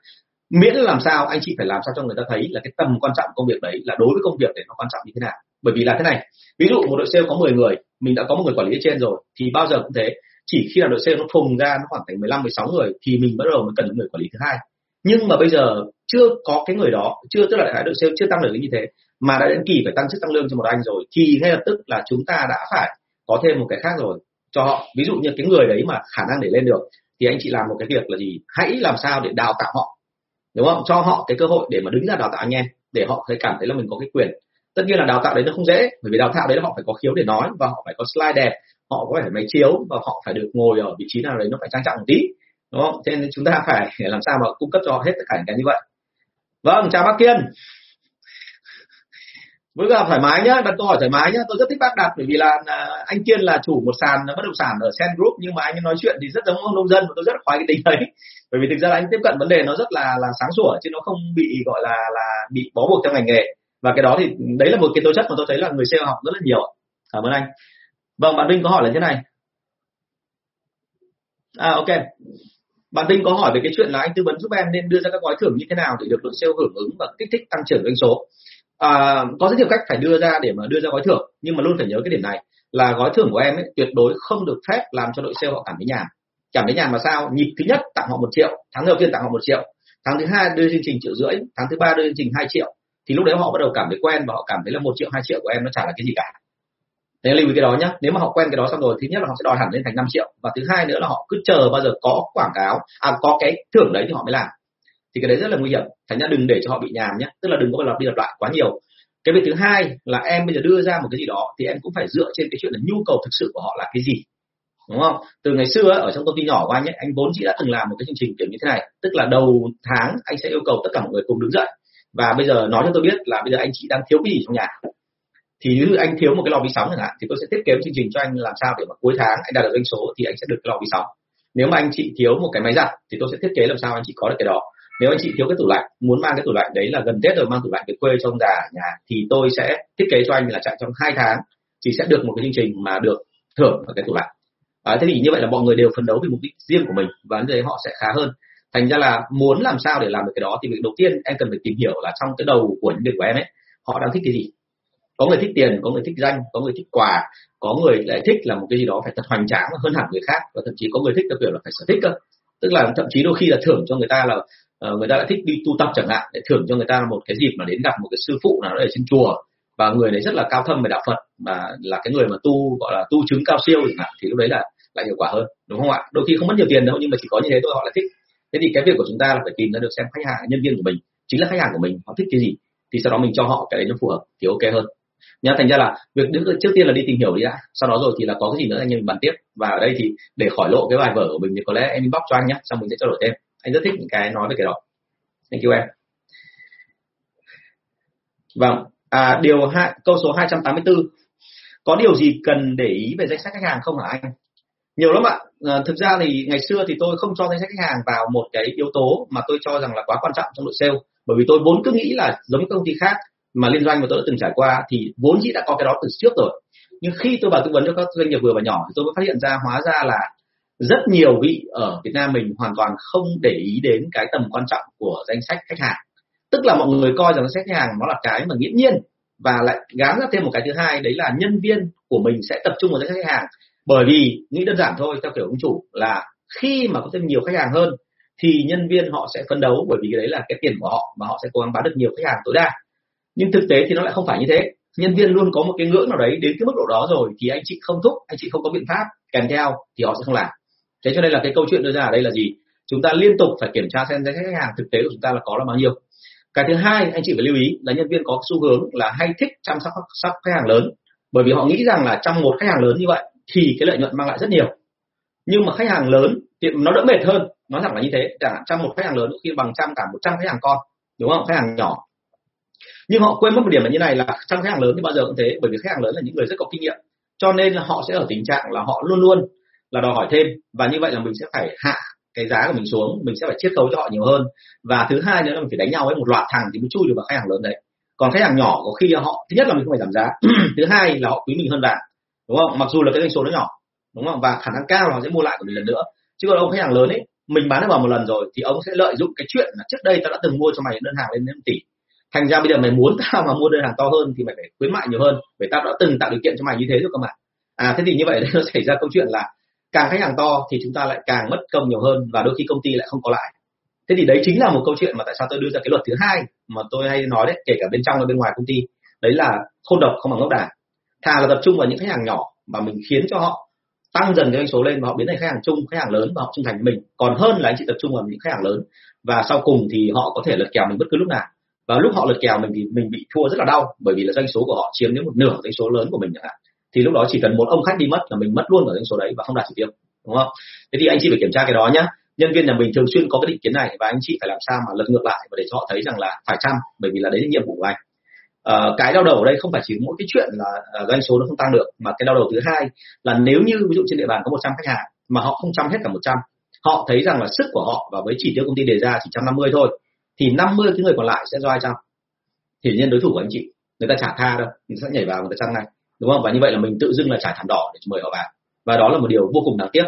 Miễn làm sao anh chị phải làm sao cho người ta thấy là cái tầm quan trọng công việc đấy là đối với công việc để nó quan trọng như thế nào bởi vì là thế này, ví dụ một đội sale có 10 người, mình đã có một người quản lý ở trên rồi, thì bao giờ cũng thế. Chỉ khi là đội sale nó phồng ra nó khoảng thành 15 16 người, thì mình bắt đầu mới cần người quản lý thứ hai. Nhưng mà bây giờ chưa có cái người đó, chưa, tức là đội sale chưa tăng được như thế, mà đã đến kỳ phải tăng chức tăng lương cho một anh rồi, thì ngay lập tức là chúng ta đã phải có thêm một cái khác rồi. Cho họ, ví dụ như cái người đấy mà khả năng để lên được, thì anh chị làm một cái việc là gì? Hãy làm sao để đào tạo họ, đúng không? Cho họ cái cơ hội để mà đứng ra đào tạo anh em, để họ thấy cảm thấy là mình có cái quyền tất nhiên là đào tạo đấy nó không dễ, bởi vì đào tạo đấy là họ phải có khiếu để nói, và họ phải có slide đẹp, họ có phải máy chiếu, và họ phải được ngồi ở vị trí nào đấy nó phải trang trọng một tí, đúng không? Thế nên chúng ta phải *laughs* làm sao mà cung cấp cho họ hết tất cả những cái như vậy. Vâng chào bác kiên. Với cả thoải mái nhá, đặt câu hỏi thoải mái nhá. Tôi rất thích bác đặt, bởi vì là à, anh kiên là chủ một sàn, bất động sản ở sen group, nhưng mà anh nói chuyện thì rất giống ông nông dân và tôi rất khoái cái tính đấy. *laughs* Bởi vì thực ra là anh tiếp cận vấn đề nó rất là là sáng sủa, chứ nó không bị, gọi là là bị bó buộc trong ngành nghề và cái đó thì đấy là một cái tố chất mà tôi thấy là người sale học rất là nhiều cảm ơn anh. Vâng bạn Vinh có hỏi là thế này. À ok. Bạn Vinh có hỏi về cái chuyện là anh tư vấn giúp em nên đưa ra các gói thưởng như thế nào để được đội sale hưởng ứng và kích thích tăng trưởng doanh số. À, có rất nhiều cách phải đưa ra để mà đưa ra gói thưởng nhưng mà luôn phải nhớ cái điểm này là gói thưởng của em ấy, tuyệt đối không được phép làm cho đội sale họ cảm thấy nhàn cảm thấy nhàn mà sao? Nhịp thứ nhất tặng họ một triệu tháng đầu tiên tặng họ một triệu tháng thứ hai đưa chương trình triệu rưỡi tháng thứ ba đưa chương trình hai triệu thì lúc đấy họ bắt đầu cảm thấy quen và họ cảm thấy là một triệu, hai triệu của em nó chả là cái gì cả. Thế lưu ý cái đó nhá, nếu mà họ quen cái đó xong rồi, thứ nhất là họ sẽ đòi hẳn lên thành 5 triệu và thứ hai nữa là họ cứ chờ bao giờ có quảng cáo à có cái thưởng đấy thì họ mới làm. Thì cái đấy rất là nguy hiểm, thành ra đừng để cho họ bị nhàm nhé tức là đừng có lặp đi lặp lại quá nhiều. Cái việc thứ hai là em bây giờ đưa ra một cái gì đó thì em cũng phải dựa trên cái chuyện là nhu cầu thực sự của họ là cái gì, đúng không? Từ ngày xưa ở trong công ty nhỏ của anh ấy, anh vốn chỉ đã từng làm một cái chương trình kiểu như thế này, tức là đầu tháng anh sẽ yêu cầu tất cả mọi người cùng đứng dậy và bây giờ nói cho tôi biết là bây giờ anh chị đang thiếu cái gì trong nhà? Thì nếu anh thiếu một cái lò vi sóng chẳng hạn thì tôi sẽ thiết kế chương trình cho anh làm sao để mà cuối tháng anh đạt được doanh số thì anh sẽ được cái lò vi sóng. Nếu mà anh chị thiếu một cái máy giặt thì tôi sẽ thiết kế làm sao anh chị có được cái đó. Nếu anh chị thiếu cái tủ lạnh muốn mang cái tủ lạnh đấy là gần tết rồi mang tủ lạnh về quê cho ông già nhà thì tôi sẽ thiết kế cho anh là chạy trong hai tháng thì sẽ được một cái chương trình mà được thưởng ở cái tủ lạnh. À, thế thì như vậy là mọi người đều phấn đấu vì mục đích riêng của mình và như thế họ sẽ khá hơn thành ra là muốn làm sao để làm được cái đó thì việc đầu tiên em cần phải tìm hiểu là trong cái đầu của những việc của em ấy họ đang thích cái gì. Có người thích tiền có người thích danh có người thích quà có người lại thích là một cái gì đó phải thật hoành tráng hơn hẳn người khác và thậm chí có người thích theo kiểu là phải sở thích cơ. Tức là thậm chí đôi khi là thưởng cho người ta là uh, người ta lại thích đi tu tập chẳng hạn để thưởng cho người ta một cái dịp mà đến gặp một cái sư phụ nào đó ở trên chùa và người đấy rất là cao thâm về đạo Phật mà là cái người mà tu gọi là tu chứng cao siêu chẳng hạn thì lúc đấy là lại hiệu quả hơn đúng không ạ? Đôi khi không mất nhiều tiền đâu nhưng mà chỉ có như thế thôi họ lại thích thế thì cái việc của chúng ta là phải tìm ra được xem khách hàng nhân viên của mình chính là khách hàng của mình họ thích cái gì thì sau đó mình cho họ cái đấy nó phù hợp thì ok hơn. Nhá thành ra là việc đứng trước tiên là đi tìm hiểu đi đã sau đó rồi thì là có cái gì nữa anh em bàn tiếp. Và ở đây thì để khỏi lộ cái bài vở của mình thì có lẽ em inbox cho anh nhé xong mình sẽ trao đổi thêm. Anh rất thích những cái nói về cái đó. Thank you em. Vâng à, điều hai câu số 284 có điều gì cần để ý về danh sách khách hàng không hả anh? Nhiều lắm ạ. À, thực ra thì ngày xưa thì tôi không cho danh sách khách hàng vào một cái yếu tố mà tôi cho rằng là quá quan trọng trong đội sale. Bởi vì tôi vốn cứ nghĩ là giống công ty khác mà liên doanh mà tôi đã từng trải qua thì vốn dĩ đã có cái đó từ trước rồi. Nhưng khi tôi vào tư vấn cho các doanh nghiệp vừa và nhỏ thì tôi mới phát hiện ra hóa ra là rất nhiều vị ở Việt Nam mình hoàn toàn không để ý đến cái tầm quan trọng của danh sách khách hàng. Tức là mọi người coi rằng danh sách khách hàng nó là cái mà nghiễm nhiên và lại gán ra thêm một cái thứ hai đấy là nhân viên của mình sẽ tập trung vào danh sách khách hàng bởi vì nghĩ đơn giản thôi, theo kiểu ông chủ, là khi mà có thêm nhiều khách hàng hơn, thì nhân viên họ sẽ phấn đấu, bởi vì cái đấy là cái tiền của họ mà họ sẽ cố gắng bán được nhiều khách hàng tối đa. Nhưng thực tế thì nó lại không phải như thế. Nhân viên luôn có một cái ngưỡng nào đấy đến cái mức độ đó rồi thì anh chị không thúc, anh chị không có biện pháp kèm theo thì họ sẽ không làm. Thế cho nên là cái câu chuyện đưa ra ở đây là gì? Chúng ta liên tục phải kiểm tra xem danh sách khách hàng thực tế của chúng ta là có là bao nhiêu. Cái thứ hai anh chị phải lưu ý là nhân viên có xu hướng là hay thích chăm sóc sóc khách hàng lớn, bởi vì họ nghĩ rằng là trong một khách hàng lớn như vậy thì cái lợi nhuận mang lại rất nhiều. Nhưng mà khách hàng lớn thì nó đỡ mệt hơn. Nó thẳng là như thế chẳng hạn trong một khách hàng lớn khi bằng trăm cả một trăm khách hàng con, đúng không? Khách hàng nhỏ. Nhưng họ quên mất một điểm là như này là trong khách hàng lớn thì bao giờ cũng thế, bởi vì khách hàng lớn là những người rất có kinh nghiệm. Cho nên là họ sẽ ở tình trạng là họ luôn luôn là đòi hỏi thêm. Và như vậy là mình sẽ phải hạ cái giá của mình xuống, mình sẽ phải chiết khấu cho họ nhiều hơn. Và thứ hai nữa là mình phải đánh nhau với một loạt thằng thì mới chui được vào khách hàng lớn đấy. Còn khách hàng nhỏ có khi họ, thứ nhất là mình không phải giảm giá. *clears throat* Thứ hai là họ quý mình hơn vàng đúng không? Mặc dù là cái doanh số nó nhỏ, đúng không? Và khả năng cao là họ sẽ mua lại của mình lần nữa. Chứ còn ông khách hàng lớn ấy, mình bán được vào một lần rồi thì ông sẽ lợi dụng cái chuyện là trước đây tao đã từng mua cho mày đơn hàng lên đến tỷ. Thành ra bây giờ mày muốn *laughs* tao mà mua đơn hàng to hơn thì mày phải khuyến mại nhiều hơn, bởi tao đã từng tạo điều kiện cho mày như thế rồi cơ mà. À thế thì như vậy *laughs* nó xảy ra câu chuyện là càng khách hàng to thì chúng ta lại càng mất công nhiều hơn và đôi khi công ty lại không có lại. Thế thì đấy chính là một câu chuyện mà tại sao tôi đưa ra cái luật thứ hai mà tôi hay nói đấy, kể cả bên trong và bên ngoài công ty. Đấy là khôn độc, không bằng ngốc đà thà là tập trung vào những khách hàng nhỏ mà mình khiến cho họ tăng dần cái doanh số lên và họ biến thành khách hàng chung, khách hàng lớn và họ trung thành với mình. Còn hơn là anh chị tập trung vào những khách hàng lớn và sau cùng thì họ có thể lật kèo mình bất cứ lúc nào. Và lúc họ lật kèo mình thì mình bị thua rất là đau bởi vì là doanh số của họ chiếm đến một nửa doanh số lớn của mình chẳng hạn. Thì lúc đó chỉ cần một ông khách đi mất là mình mất luôn ở doanh số đấy và không đạt chỉ tiêu, đúng không? Thế thì anh chị phải kiểm tra cái đó nhá. Nhân viên nhà mình thường xuyên có cái định kiến này và anh chị phải làm sao mà lật ngược lại và để cho họ thấy rằng là phải chăm bởi vì là đấy là nhiệm vụ của anh uh, cái đau đầu ở đây không phải chỉ mỗi cái chuyện là uh, doanh số nó không tăng được mà cái đau đầu thứ hai là nếu như ví dụ trên địa bàn có 100 khách hàng mà họ không chăm hết cả 100 họ thấy rằng là sức của họ và với chỉ tiêu công ty đề ra chỉ 150 thôi thì 50 cái người còn lại sẽ do ai chăm? Hiển nhiên đối thủ của anh chị người ta trả tha đâu người ta sẽ nhảy vào người ta chăm ngay đúng không? Và như vậy là mình tự dưng là trải thảm đỏ để mời họ vào. Và đó là một điều vô cùng đáng tiếc.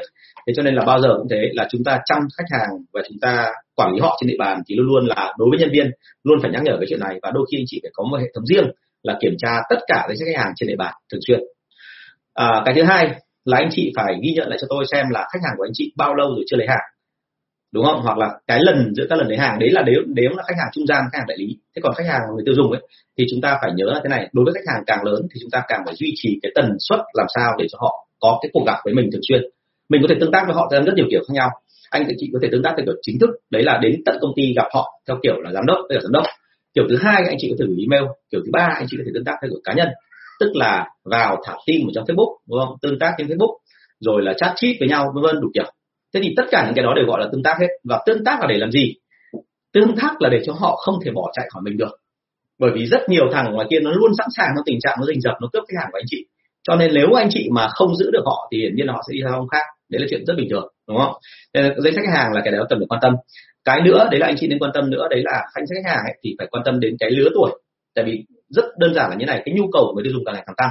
Thế cho nên là bao giờ cũng thế là chúng ta chăm khách hàng và chúng ta quản lý họ trên địa bàn thì luôn luôn là đối với nhân viên luôn phải nhắc nhở cái chuyện này và đôi khi anh chị phải có một hệ thống riêng là kiểm tra tất cả các khách hàng trên địa bàn thường xuyên. À, cái thứ hai là anh chị phải ghi nhận lại cho tôi xem là khách hàng của anh chị bao lâu rồi chưa lấy hàng đúng không? Hoặc là cái lần giữa các lần lấy hàng đấy là nếu nếu là khách hàng trung gian khách hàng đại lý. Thế còn khách hàng người tiêu dùng ấy thì chúng ta phải nhớ là thế này đối với khách hàng càng lớn thì chúng ta càng phải duy trì cái tần suất làm sao để cho họ có cái cuộc gặp với mình thường xuyên. Mình có thể tương tác với họ theo rất nhiều kiểu khác nhau anh chị có thể tương tác theo kiểu chính thức. Đấy là đến tận công ty gặp họ theo kiểu là giám đốc hay là giám đốc. Kiểu thứ hai anh chị có thể gửi email, kiểu thứ ba anh chị có thể tương tác theo kiểu cá nhân. Tức là vào thả tin ở trong facebook, đúng không? Tương tác trên facebook, rồi là chat chít với nhau, vân vân, đủ kiểu. Thế thì tất cả những cái đó đều gọi là tương tác hết. Và tương tác là để làm gì? Tương tác là để cho họ không thể bỏ chạy khỏi mình được. Bởi vì rất nhiều thằng ngoài kia nó luôn sẵn sàng trong tình trạng nó rình rập, nó cướp khách hàng của anh chị. Cho nên nếu anh chị mà không giữ được họ thì hiển nhiên là họ sẽ đi theo ông khác đấy là chuyện rất bình thường đúng không? Nên danh sách khách hàng là cái đó cần phải quan tâm. Cái nữa đấy là anh chị nên quan tâm nữa đấy là danh sách khách hàng ấy, thì phải quan tâm đến cái lứa tuổi. Tại vì rất đơn giản là như này cái nhu cầu của người tiêu dùng càng ngày càng tăng.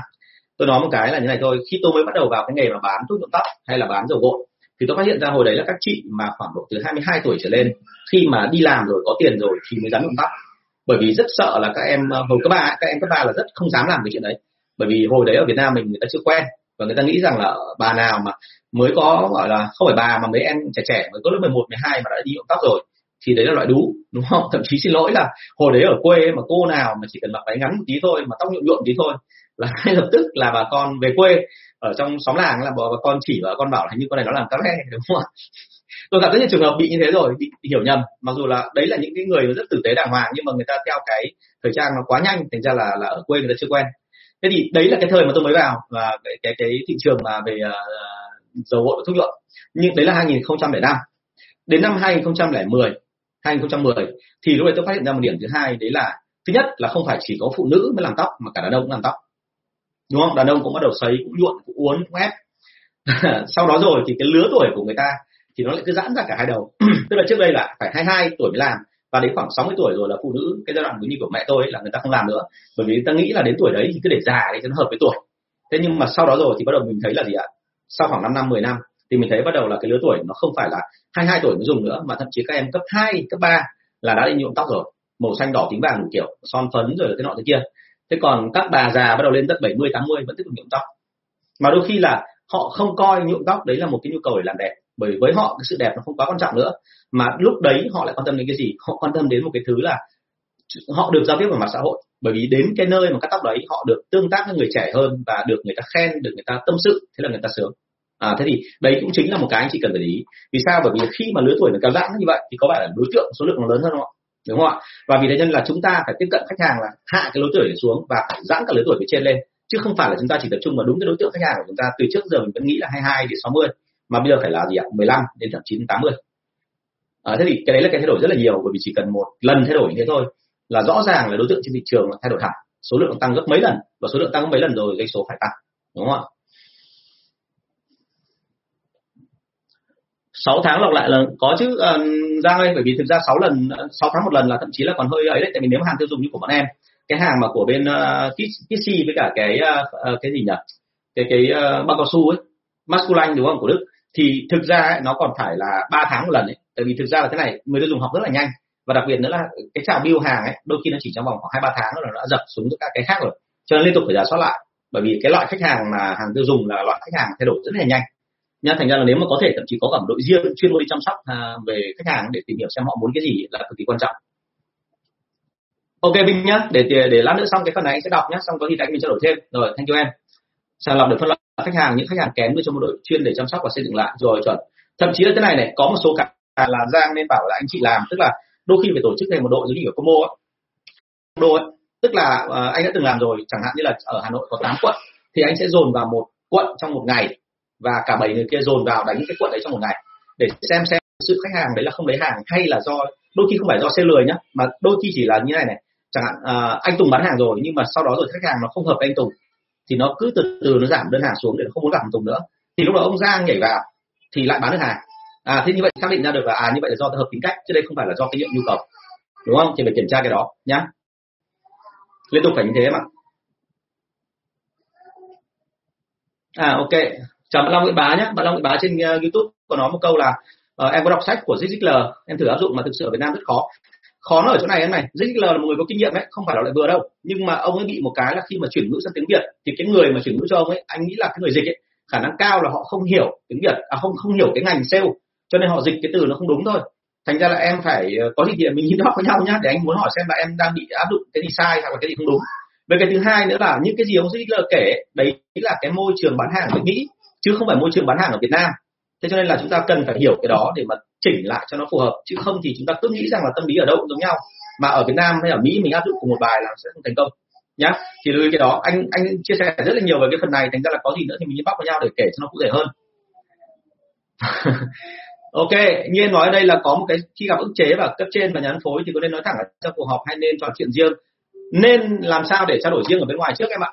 Tôi nói một cái là như này thôi khi tôi mới bắt đầu vào cái nghề mà bán thuốc nhuộm tóc hay là bán dầu gội thì tôi phát hiện ra hồi đấy là các chị mà khoảng độ từ 22 tuổi trở lên khi mà đi làm rồi có tiền rồi thì mới dám nhuộm tóc. Bởi vì rất sợ là các em ờ, hồi các ba các em các ba là rất không dám làm cái chuyện đấy. Bởi vì hồi đấy ở Việt Nam mình người ta chưa quen và người ta nghĩ rằng là bà nào mà mới có gọi là không phải bà mà mấy em trẻ trẻ mới có lớp 11, 12 mà đã đi nhuộm tóc rồi thì đấy là loại đú đúng không? *laughs* Thậm chí xin lỗi là hồi đấy ở quê mà cô nào mà chỉ cần mặc váy ngắn một tí thôi mà tóc nhuộm nhuộm tí thôi là *laughs* ngay lập tức là bà con về quê ở trong xóm làng là bà con chỉ và con bảo là như con này nó làm cá ve đúng không ạ? *laughs* Tôi gặp rất nhiều trường hợp bị như thế rồi bị hiểu nhầm mặc dù là đấy là những cái người rất tử tế đàng hoàng nhưng mà người ta theo cái thời trang nó quá nhanh thành ra là là ở quê người ta chưa quen thế thì đấy là cái thời mà tôi mới vào và cái cái, cái thị trường mà về uh, dầu gội thuốc nhuộm. Nhưng đấy là 2005 đến năm 2010 2010 thì lúc đấy tôi phát hiện ra một điểm thứ hai đấy là thứ nhất là không phải chỉ có phụ nữ mới làm tóc mà cả đàn ông cũng làm tóc. Đúng không? Đàn ông cũng bắt đầu sấy cũng nhuộm cũng uốn cũng ép. *laughs* Sau đó rồi thì cái lứa tuổi của người ta thì nó lại cứ giãn ra cả hai đầu. *clears throat* Tức là trước đây là phải 22 tuổi mới làm và đến khoảng 60 tuổi rồi là phụ nữ cái giai đoạn như của mẹ tôi ấy, là người ta không làm nữa. Bởi vì người ta nghĩ là đến tuổi đấy thì cứ để già để cho nó hợp với tuổi. Thế nhưng mà sau đó rồi thì bắt đầu mình thấy là gì ạ? Sau khoảng 5 năm 10 năm thì mình thấy bắt đầu là cái lứa tuổi nó không phải là 22 tuổi mới dùng nữa mà thậm chí các em cấp 2, cấp 3 là đã đi nhuộm tóc rồi. Màu xanh đỏ tím vàng kiểu son phấn rồi cái nọ thế kia. Thế còn các bà già bắt đầu lên tận 70 80 vẫn tiếp tục nhuộm tóc. Mà đôi khi là họ không coi nhuộm tóc đấy là một cái nhu cầu để làm đẹp. Bởi với họ cái sự đẹp nó không quá quan trọng nữa mà lúc đấy họ lại quan tâm đến cái gì? Họ quan tâm đến một cái thứ là họ được giao tiếp vào mặt xã hội. Bởi vì đến cái nơi mà cắt tóc đấy, họ được tương tác với người trẻ hơn và được người ta khen, được người ta tâm sự, thế là người ta sướng. À thế thì đấy cũng chính là một cái anh chị cần để ý. Vì sao? Bởi vì khi mà lứa tuổi nó kéo giãn như vậy, thì có phải là đối tượng số lượng nó lớn hơn không ạ? Đúng không ạ? Và vì thế nên là chúng ta phải tiếp cận khách hàng là hạ cái lứa tuổi xuống và phải giãn cả lứa tuổi phía trên lên. Chứ không phải là chúng ta chỉ tập trung vào đúng cái đối tượng khách hàng của chúng ta. Từ trước giờ mình vẫn nghĩ là 22 đến 60 mà bây giờ phải là gì ạ? 15 đến thậm chí 80 à, thế thì cái đấy là cái thay đổi rất là nhiều bởi vì chỉ cần một lần thay đổi như thế thôi là rõ ràng là đối tượng trên thị trường thay đổi hẳn. Số lượng tăng gấp mấy lần và số lượng tăng gấp mấy lần rồi doanh số phải tăng đúng không ạ? 6 tháng lặp lại là có chứ ờ, uh, ra ơi bởi vì thực ra 6 lần 6 tháng một lần là thậm chí là còn hơi ấy đấy tại vì nếu hàng tiêu dùng như của bọn em cái hàng mà của bên ờ, uh, Kissy với cả cái uh, cái gì nhỉ? Cái cái uh, bao cao su ấy masculine đúng không của Đức? Thì thực ra ấy, nó còn phải là 3 tháng một lần ấy. Tại vì thực ra là thế này người tiêu dùng học rất là nhanh. Và đặc biệt nữa là cái trào bill hàng ấy đôi khi nó chỉ trong vòng khoảng hai ba tháng là nó đã dập xuống các cái khác rồi. Cho nên liên tục phải giả soát lại. Bởi vì cái loại khách hàng mà hàng tiêu dùng là loại khách hàng thay đổi rất là nhanh. Nha thành ra là nếu mà có thể thậm chí có cả một đội riêng chuyên môn đi chăm sóc à, về khách hàng để tìm hiểu xem họ muốn cái gì là cực kỳ quan trọng. Ok Vinh nhá để để lát nữa xong cái phần này anh sẽ đọc nhá xong có gì anh mình trao đổi thêm. Rồi thank you em. Sàng lọc được phân loại khách hàng những khách hàng kém đưa cho một đội chuyên để chăm sóc và xây dựng lại rồi chuẩn thậm chí là thế này này có một số cả là Giang nên bảo là anh chị làm tức là đôi khi phải tổ chức thành một đội giống như ở Como ấy. Đô ấy. tức là uh, anh đã từng làm rồi chẳng hạn như là ở Hà Nội có 8 quận thì anh sẽ dồn vào một quận trong một ngày và cả bảy người kia dồn vào đánh cái quận đấy trong một ngày để xem xem sự khách hàng đấy là không lấy hàng hay là do đôi khi không phải do xe lười nhá mà đôi khi chỉ là như này này chẳng hạn uh, anh Tùng bán hàng rồi nhưng mà sau đó rồi khách hàng nó không hợp với anh Tùng thì nó cứ từ từ nó giảm đơn hàng xuống để nó không muốn gặp anh Tùng nữa. Thì lúc đó ông Giang nhảy vào thì lại bán được hàng. À thế như vậy xác định ra được là à như vậy là do hợp tính cách chứ đây không phải là do cái nhu cầu đúng không? Thì phải kiểm tra cái đó nhá. Liên tục phải như thế em ạ à ok. Chào bạn Long Nguyễn Bá nhé bạn Long Nguyễn Bá trên uh, YouTube có nói một câu là uh, em có đọc sách của Zig em thử áp dụng mà thực sự ở Việt Nam rất khó khó nó ở chỗ này em này Zig Ziglar là một người có kinh nghiệm đấy không phải là lại vừa đâu. Nhưng mà ông ấy bị một cái là khi mà chuyển ngữ sang tiếng Việt thì cái người mà chuyển ngữ cho ông ấy, anh nghĩ là cái người dịch ấy, khả năng cao là họ không hiểu tiếng Việt à không không hiểu cái ngành sale. Cho nên họ dịch cái từ nó không đúng thôi. Thành ra là em phải ờ, có gì thì mình nhìn đọc với nhau nhá, để anh muốn hỏi xem là em đang bị áp dụng cái gì sai hoặc là cái gì không đúng. Về cái thứ hai nữa là những cái gì ông Ziglar kể, đấy là cái môi trường bán hàng ở Mỹ, chứ không phải môi trường bán hàng ở Việt Nam. Thế cho nên là chúng ta cần phải hiểu cái đó để mà chỉnh lại cho nó phù hợp. Chứ không thì chúng ta cứ nghĩ rằng là tâm lý ở đâu cũng giống nhau. Mà ở Việt Nam hay ở Mỹ mình áp dụng cùng một bài là sẽ không thành công. Nhá. Thì lưu ý cái đó anh anh chia sẻ rất là nhiều về cái phần này. Thành ra là có gì nữa thì mình inbox với nhau để kể cho nó cụ thể hơn. *laughs* Ok nhiên nói ở đây là có một cái khi gặp ức chế và cấp trên và nhắn phối thì có nên nói thẳng ở trong cuộc họp hay nên trò chuyện riêng? Nên làm sao để trao đổi riêng ở bên ngoài trước em ạ?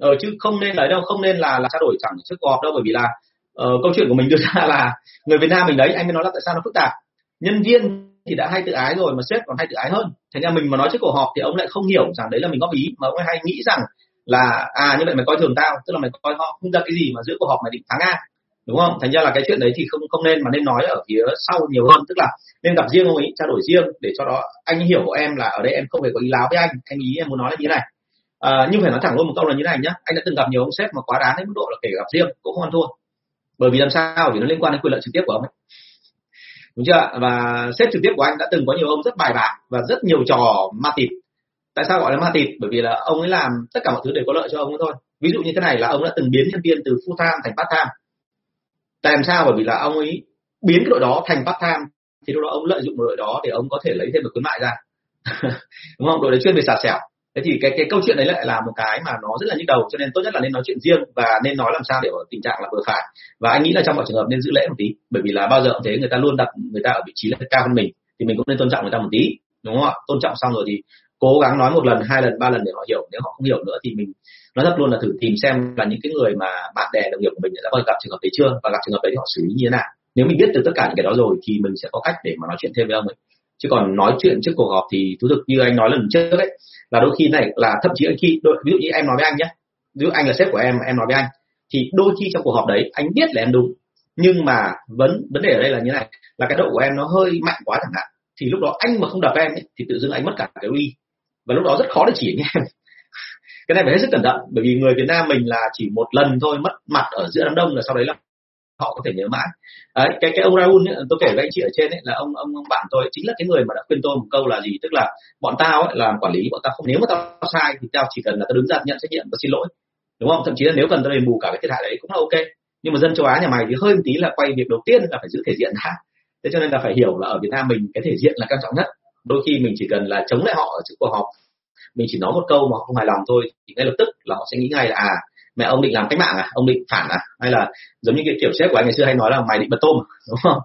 Ờ, chứ không nên lấy đâu không nên là là trao đổi chẳng trước cuộc họp đâu bởi vì là uh, câu chuyện của mình đưa *laughs* ra là người Việt Nam mình đấy anh mới nói là tại sao nó phức tạp. Nhân viên thì đã hay tự ái rồi mà sếp còn hay tự ái hơn. Thành ra mình mà nói trước cuộc họp thì ông lại không hiểu rằng đấy là mình góp ý mà ông hay nghĩ rằng là à như vậy mày coi thường tao tức là mày coi họ không ra cái gì mà giữa cuộc họp mày định thắng a đúng không? Thành ra là cái chuyện đấy thì không không nên mà nên nói ở phía sau nhiều hơn tức là nên gặp riêng ông ấy trao đổi riêng để cho đó anh hiểu của em là ở đây em không hề có ý láo với anh anh ý em muốn nói là như thế này. À, nhưng phải nói thẳng luôn một câu là như thế này nhá anh đã từng gặp nhiều ông sếp mà quá đáng đến mức độ là kể gặp riêng cũng không ăn thua bởi vì làm sao vì nó liên quan đến quyền lợi trực tiếp của ông ấy. Đúng chưa và sếp trực tiếp của anh đã từng có nhiều ông rất bài bạc và rất nhiều trò ma tịt. Tại sao gọi là ma tịt? Bởi vì là ông ấy làm tất cả mọi thứ đều có lợi cho ông ấy thôi. Ví dụ như thế này là ông đã từng biến nhân viên từ full time thành part time. Tại làm sao? Bởi vì là ông ấy biến cái đội đó thành part time, thì lúc đó ông lợi dụng đội đó để ông có thể lấy thêm được khuyến mại ra. *laughs* Đúng không? Đội đấy chuyên về xả xẻo thế thì cái cái câu chuyện đấy lại là một cái mà nó rất là nhức đầu, cho nên tốt nhất là nên nói chuyện riêng và nên nói làm sao để ở tình trạng là vừa phải. Và anh nghĩ là trong mọi trường hợp nên giữ lễ một tí, bởi vì là bao giờ cũng thế, người ta luôn đặt người ta ở vị trí là cao hơn mình, thì mình cũng nên tôn trọng người ta một tí, đúng không ạ? Tôn trọng xong rồi thì cố gắng nói một lần, hai lần, ba lần để họ hiểu, nếu họ không hiểu nữa thì mình nói thật luôn là thử tìm xem là những cái người mà bạn bè, đồng nghiệp của mình đã bao giờ gặp trường hợp đấy chưa? Và gặp trường hợp đấy thì họ xử lý như thế nào? Nếu mình biết được tất cả những cái đó rồi thì mình sẽ có cách để mà nói chuyện thêm với ông ấy. Chứ còn nói chuyện trước cuộc họp thì thú thực như anh nói lần trước ấy là đôi khi này là thậm chí khi đôi, ví dụ như em nói với anh nhé ví dụ anh là sếp của em em nói với anh thì đôi khi trong cuộc họp đấy anh biết là em đúng. Nhưng mà vấn vấn đề ở đây là như này là cái độ của em nó hơi mạnh quá chẳng hạn thì lúc đó anh mà không đập em ấy, thì tự dưng anh mất cả cái uy. Và lúc đó rất khó để chỉ anh em. *laughs* Cái này phải hết sức cẩn thận bởi vì người Việt Nam mình là chỉ một lần thôi mất mặt ở giữa đám đông là sau đấy là họ có thể nhớ mãi. Đấy, cái cái ông Raul ấy, tôi kể với anh chị ở trên ấy là ông ông, ông bạn tôi chính là cái người mà đã khuyên tôi một câu là gì? Tức là bọn tao ấy, làm quản lý bọn tao không nếu mà tao sai thì tao chỉ cần là tao đứng ra nhận trách nhiệm và xin lỗi đúng không? Thậm chí là nếu cần tao đền bù cả cái thiệt hại đấy cũng là ok. Nhưng mà dân châu Á nhà mày thì hơi một tí là quay việc đầu tiên là phải giữ thể diện đã. Thế cho nên là phải hiểu là ở Việt Nam mình cái thể diện là quan trọng nhất. Đôi khi mình chỉ cần là chống lại họ ở trước cuộc họp mình chỉ nói một câu mà họ không hài lòng thôi thì ngay lập tức là họ sẽ nghĩ ngay là à mẹ ông định làm cách mạng à? Ông định phản à? Hay là giống như cái kiểu sếp của anh ngày xưa hay nói là mày định bật tôm à? *laughs* đúng không?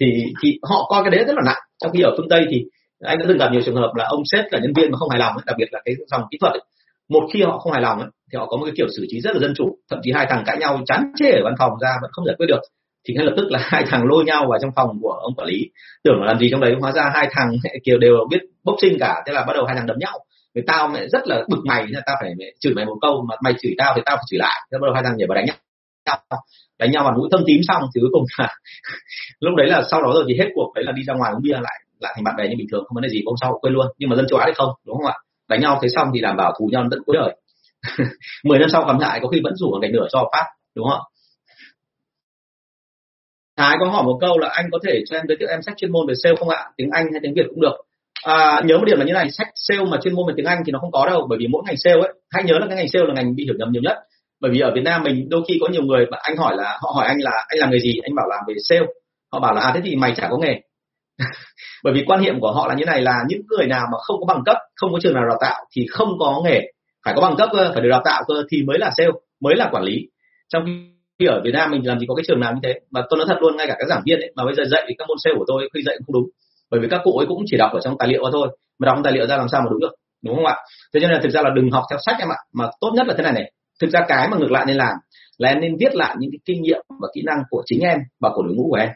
Thì thì họ coi cái đấy rất là nặng. Trong khi ở phương tây thì anh đã từng gặp nhiều trường hợp là ông sếp là nhân viên mà không hài lòng đặc biệt là cái dòng kỹ thuật ấy. một khi họ không hài lòng ấy, thì họ có một cái kiểu xử trí rất là dân chủ. Thậm chí hai thằng cãi nhau chán chê ở văn phòng ra vẫn không giải quyết được. Thì ngay lập tức là *laughs* hai thằng lôi nhau vào trong phòng của ông quản lý. Tưởng là làm gì trong đấy hóa ra hai thằng kiểu đều biết boxing cả thế là bắt đầu hai thằng đấm nhau người tao mẹ rất là bực mày nên tao phải mẹ, chửi mày một câu mà mày chửi tao thì tao phải chửi lại. Thế bắt đầu hai thằng nhảy vào đánh nhau. Đánh nhau vào mũi thâm tím xong thì cuối cùng là *laughs* lúc đấy là sau đó rồi thì hết cuộc đấy là đi ra ngoài uống bia lại lại thành bạn bè như bình thường không vấn đề gì hôm sau quên luôn. Nhưng mà dân châu á thì không đúng không ạ? Đánh nhau thế xong thì đảm bảo thù nhau tận cuối đời. *laughs* Mười năm sau cầm lại có khi vẫn rủ ở cạnh nửa cho phát đúng không Thái có hỏi một câu là anh có thể cho em giới thiệu em sách chuyên môn về sale không ạ? Tiếng Anh hay tiếng Việt cũng được à, nhớ một điểm là như này sách sale mà chuyên môn về tiếng Anh thì nó không có đâu bởi vì mỗi ngành sale ấy hãy nhớ là cái ngành sale là ngành bị hiểu nhầm nhiều nhất. Bởi vì ở Việt Nam mình đôi khi có nhiều người mà anh hỏi là họ hỏi anh là anh làm nghề gì? Anh bảo làm về sale. Họ bảo là à thế thì mày chả có nghề. *laughs* Bởi vì quan niệm của họ là như này là những người nào mà không có bằng cấp không có trường nào đào tạo thì không có nghề. Phải có bằng cấp cơ phải được đào tạo cơ thì mới là sale mới là quản lý. Trong khi ở Việt Nam mình làm gì có cái trường nào như thế. Mà tôi nói thật luôn ngay cả các giảng viên ấy mà bây giờ dạy các môn sale của tôi khi dạy cũng không đúng bởi vì các cụ ấy cũng chỉ đọc ở trong tài liệu thôi, mà đọc trong tài liệu ra làm sao mà đúng được, đúng không ạ? Thế cho nên là thực ra là đừng học theo sách em ạ, mà tốt nhất là thế này này. Thực ra cái mà ngược lại nên làm là em nên viết lại những cái kinh nghiệm và kỹ năng của chính em và của đội ngũ của em.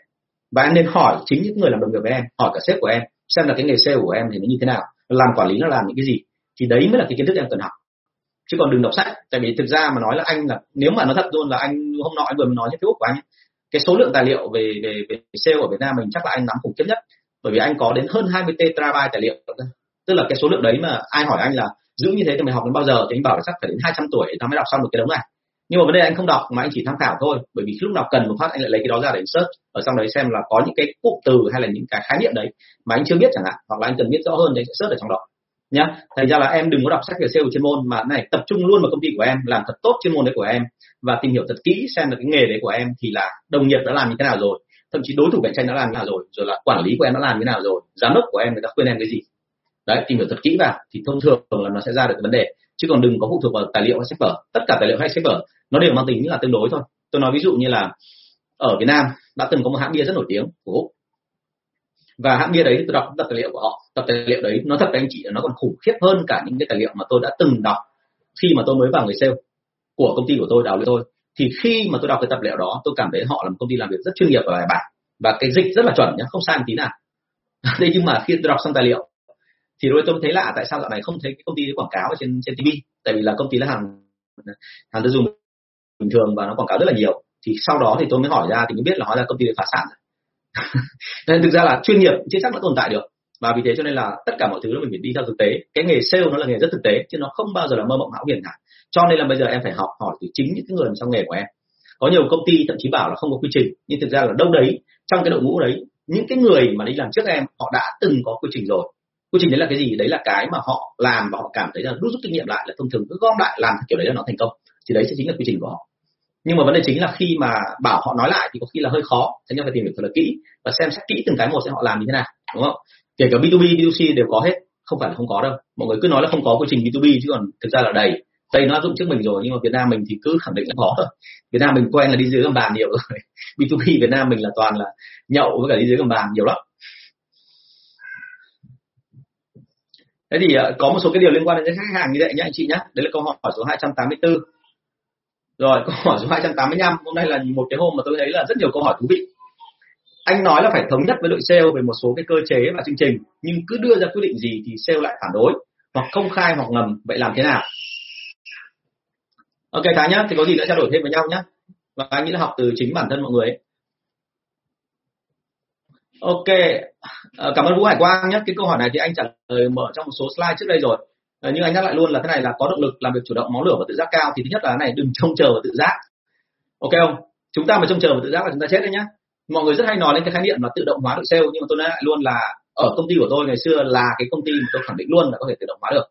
Và em nên hỏi chính những người làm đồng nghiệp với em, hỏi cả sếp của em, xem là cái nghề sale của em thì nó như thế nào, làm quản lý nó làm những cái gì, thì đấy mới là cái kiến thức em cần học. Chứ còn đừng đọc sách, tại vì thực ra mà nói là anh là, nếu mà nó thật luôn là anh hôm nọ, anh vừa mới nói với Facebook của anh cái số lượng tài liệu về về về sale ở Việt Nam mình chắc là anh nắm khủng khiếp nhất bởi vì anh có đến hơn 20 terabyte tài liệu. Tức là cái số lượng đấy mà ai hỏi anh là giữ như thế thì mày học đến bao giờ? Thì anh bảo là chắc phải đến 200 tuổi tao mới đọc xong được cái đống này. Nhưng mà vấn đề anh không đọc mà anh chỉ tham khảo thôi. Bởi vì lúc nào cần một phát, anh lại lấy cái đó ra để search, ở trong đấy xem là có những cái cụm từ hay là những cái khái niệm đấy mà anh chưa biết chẳng hạn, hoặc là anh cần biết rõ hơn thì anh sẽ search ở trong đó. Nhá. Thành ra là em đừng có đọc sách về sale chuyên môn mà này, tập trung luôn vào công ty của em, làm thật tốt chuyên môn đấy của em và tìm hiểu thật kỹ xem là cái nghề đấy của em thì là đồng nghiệp đã làm như thế nào rồi thậm chí đối thủ cạnh tranh đã làm như thế nào rồi rồi là quản lý của em đã làm như thế nào rồi, giám đốc của em người ta khuyên em cái gì. Đấy, tìm hiểu thật kỹ vào, thì thông thường là nó sẽ ra được cái vấn đề. Chứ còn đừng có phụ thuộc vào tài liệu hay sách vở. Tất cả tài liệu hay sách vở, nó đều mang tính là tương đối thôi. Tôi nói ví dụ như là ở Việt Nam, đã từng có một hãng bia rất nổi tiếng, của Úc. Và hãng bia đấy, tôi đọc tập tài liệu của họ. Tập tài liệu đấy nó thật với anh chị, nó còn khủng khiếp hơn cả những cái tài liệu mà tôi đã từng đọc khi mà tôi mới vào người sale của công ty của tôi, đào lên tôi thì khi mà tôi đọc cái tập liệu đó, tôi cảm thấy họ là một công ty làm việc rất chuyên nghiệp và bài bản. Và cái dịch rất là chuẩn nhé không sai một tí nào. *laughs* Đây nhưng mà khi tôi đọc xong tài liệu, thì đôi tôi thấy lạ tại sao dạo này không thấy cái công ty quảng cáo ở trên trên TV tại vì là công ty là hàng hàng tiêu dùng bình thường và nó quảng cáo rất là nhiều. Thì sau đó thì tôi mới hỏi ra thì mới biết là hóa ra công ty phá sản. *laughs* Nên thực ra là chuyên nghiệp chưa chắc nó tồn tại được. Và vì thế cho nên là tất cả mọi thứ là mình phải đi theo thực tế. Cái nghề sale nó là nghề rất thực tế, chứ nó không bao giờ là mơ mộng hão huyền cả cho nên là bây giờ em phải học hỏi từ chính những cái người trong nghề của em. Có nhiều công ty thậm chí bảo là không có quy trình nhưng thực ra là đâu đấy trong cái đội ngũ đấy những cái người mà đi làm trước em họ đã từng có quy trình rồi. Quy trình đấy là cái gì? Đấy là cái mà họ làm và họ cảm thấy là rút rút kinh nghiệm lại là thông thường cứ gom lại làm kiểu đấy là nó thành công. Thì đấy sẽ chính là quy trình của họ. Nhưng mà vấn đề chính là khi mà bảo họ nói lại thì có khi là hơi khó thế nên phải tìm hiểu thật là kỹ và xem xét kỹ từng cái một xem họ làm như thế nào đúng không? Kể cả B2B, B2C đều có hết không phải là không có đâu. Mọi người cứ nói là không có quy trình B2B chứ còn thực ra là đầy. Tây nó áp dụng trước mình rồi, nhưng mà Việt Nam mình thì cứ khẳng định là có thôi Việt Nam mình quen là đi dưới gầm bàn nhiều rồi. *laughs* B2B Việt Nam mình là toàn là nhậu với cả đi dưới gầm bàn nhiều lắm. Thế thì ờ, có một số cái điều liên quan đến khách hàng như vậy nhé anh chị nhé đấy là câu hỏi số 284 rồi, *laughs* câu hỏi số 285 hôm nay là một cái hôm mà tôi thấy là rất nhiều câu hỏi thú vị. Anh nói là phải thống nhất với đội sale về một số cái cơ chế và chương trình, nhưng cứ đưa ra quyết định gì thì sale lại phản đối, hoặc công khai hoặc ngầm. Vậy làm thế nào? Ok thái nhá thì có gì nữa trao đổi thêm với nhau nhá. Và anh nghĩ là học từ chính bản thân mọi người ấy. ok ờ, cảm ơn vũ hải quang nhé cái câu hỏi này thì anh trả lời mở trong một số slide trước đây rồi. Ờ, nhưng anh nhắc lại luôn là thế này là có động lực làm việc chủ động máu lửa và tự giác cao. Thì thứ nhất là cái này đừng trông chờ vào tự giác. Ok không? Chúng ta mà trông chờ vào tự giác là chúng ta chết đấy nhá. Mọi người rất hay nói lên cái khái niệm là tự động hóa đội sale nhưng mà tôi nói lại luôn là ở công ty của tôi ngày xưa là cái công ty mà tôi khẳng định luôn là có thể tự động hóa được.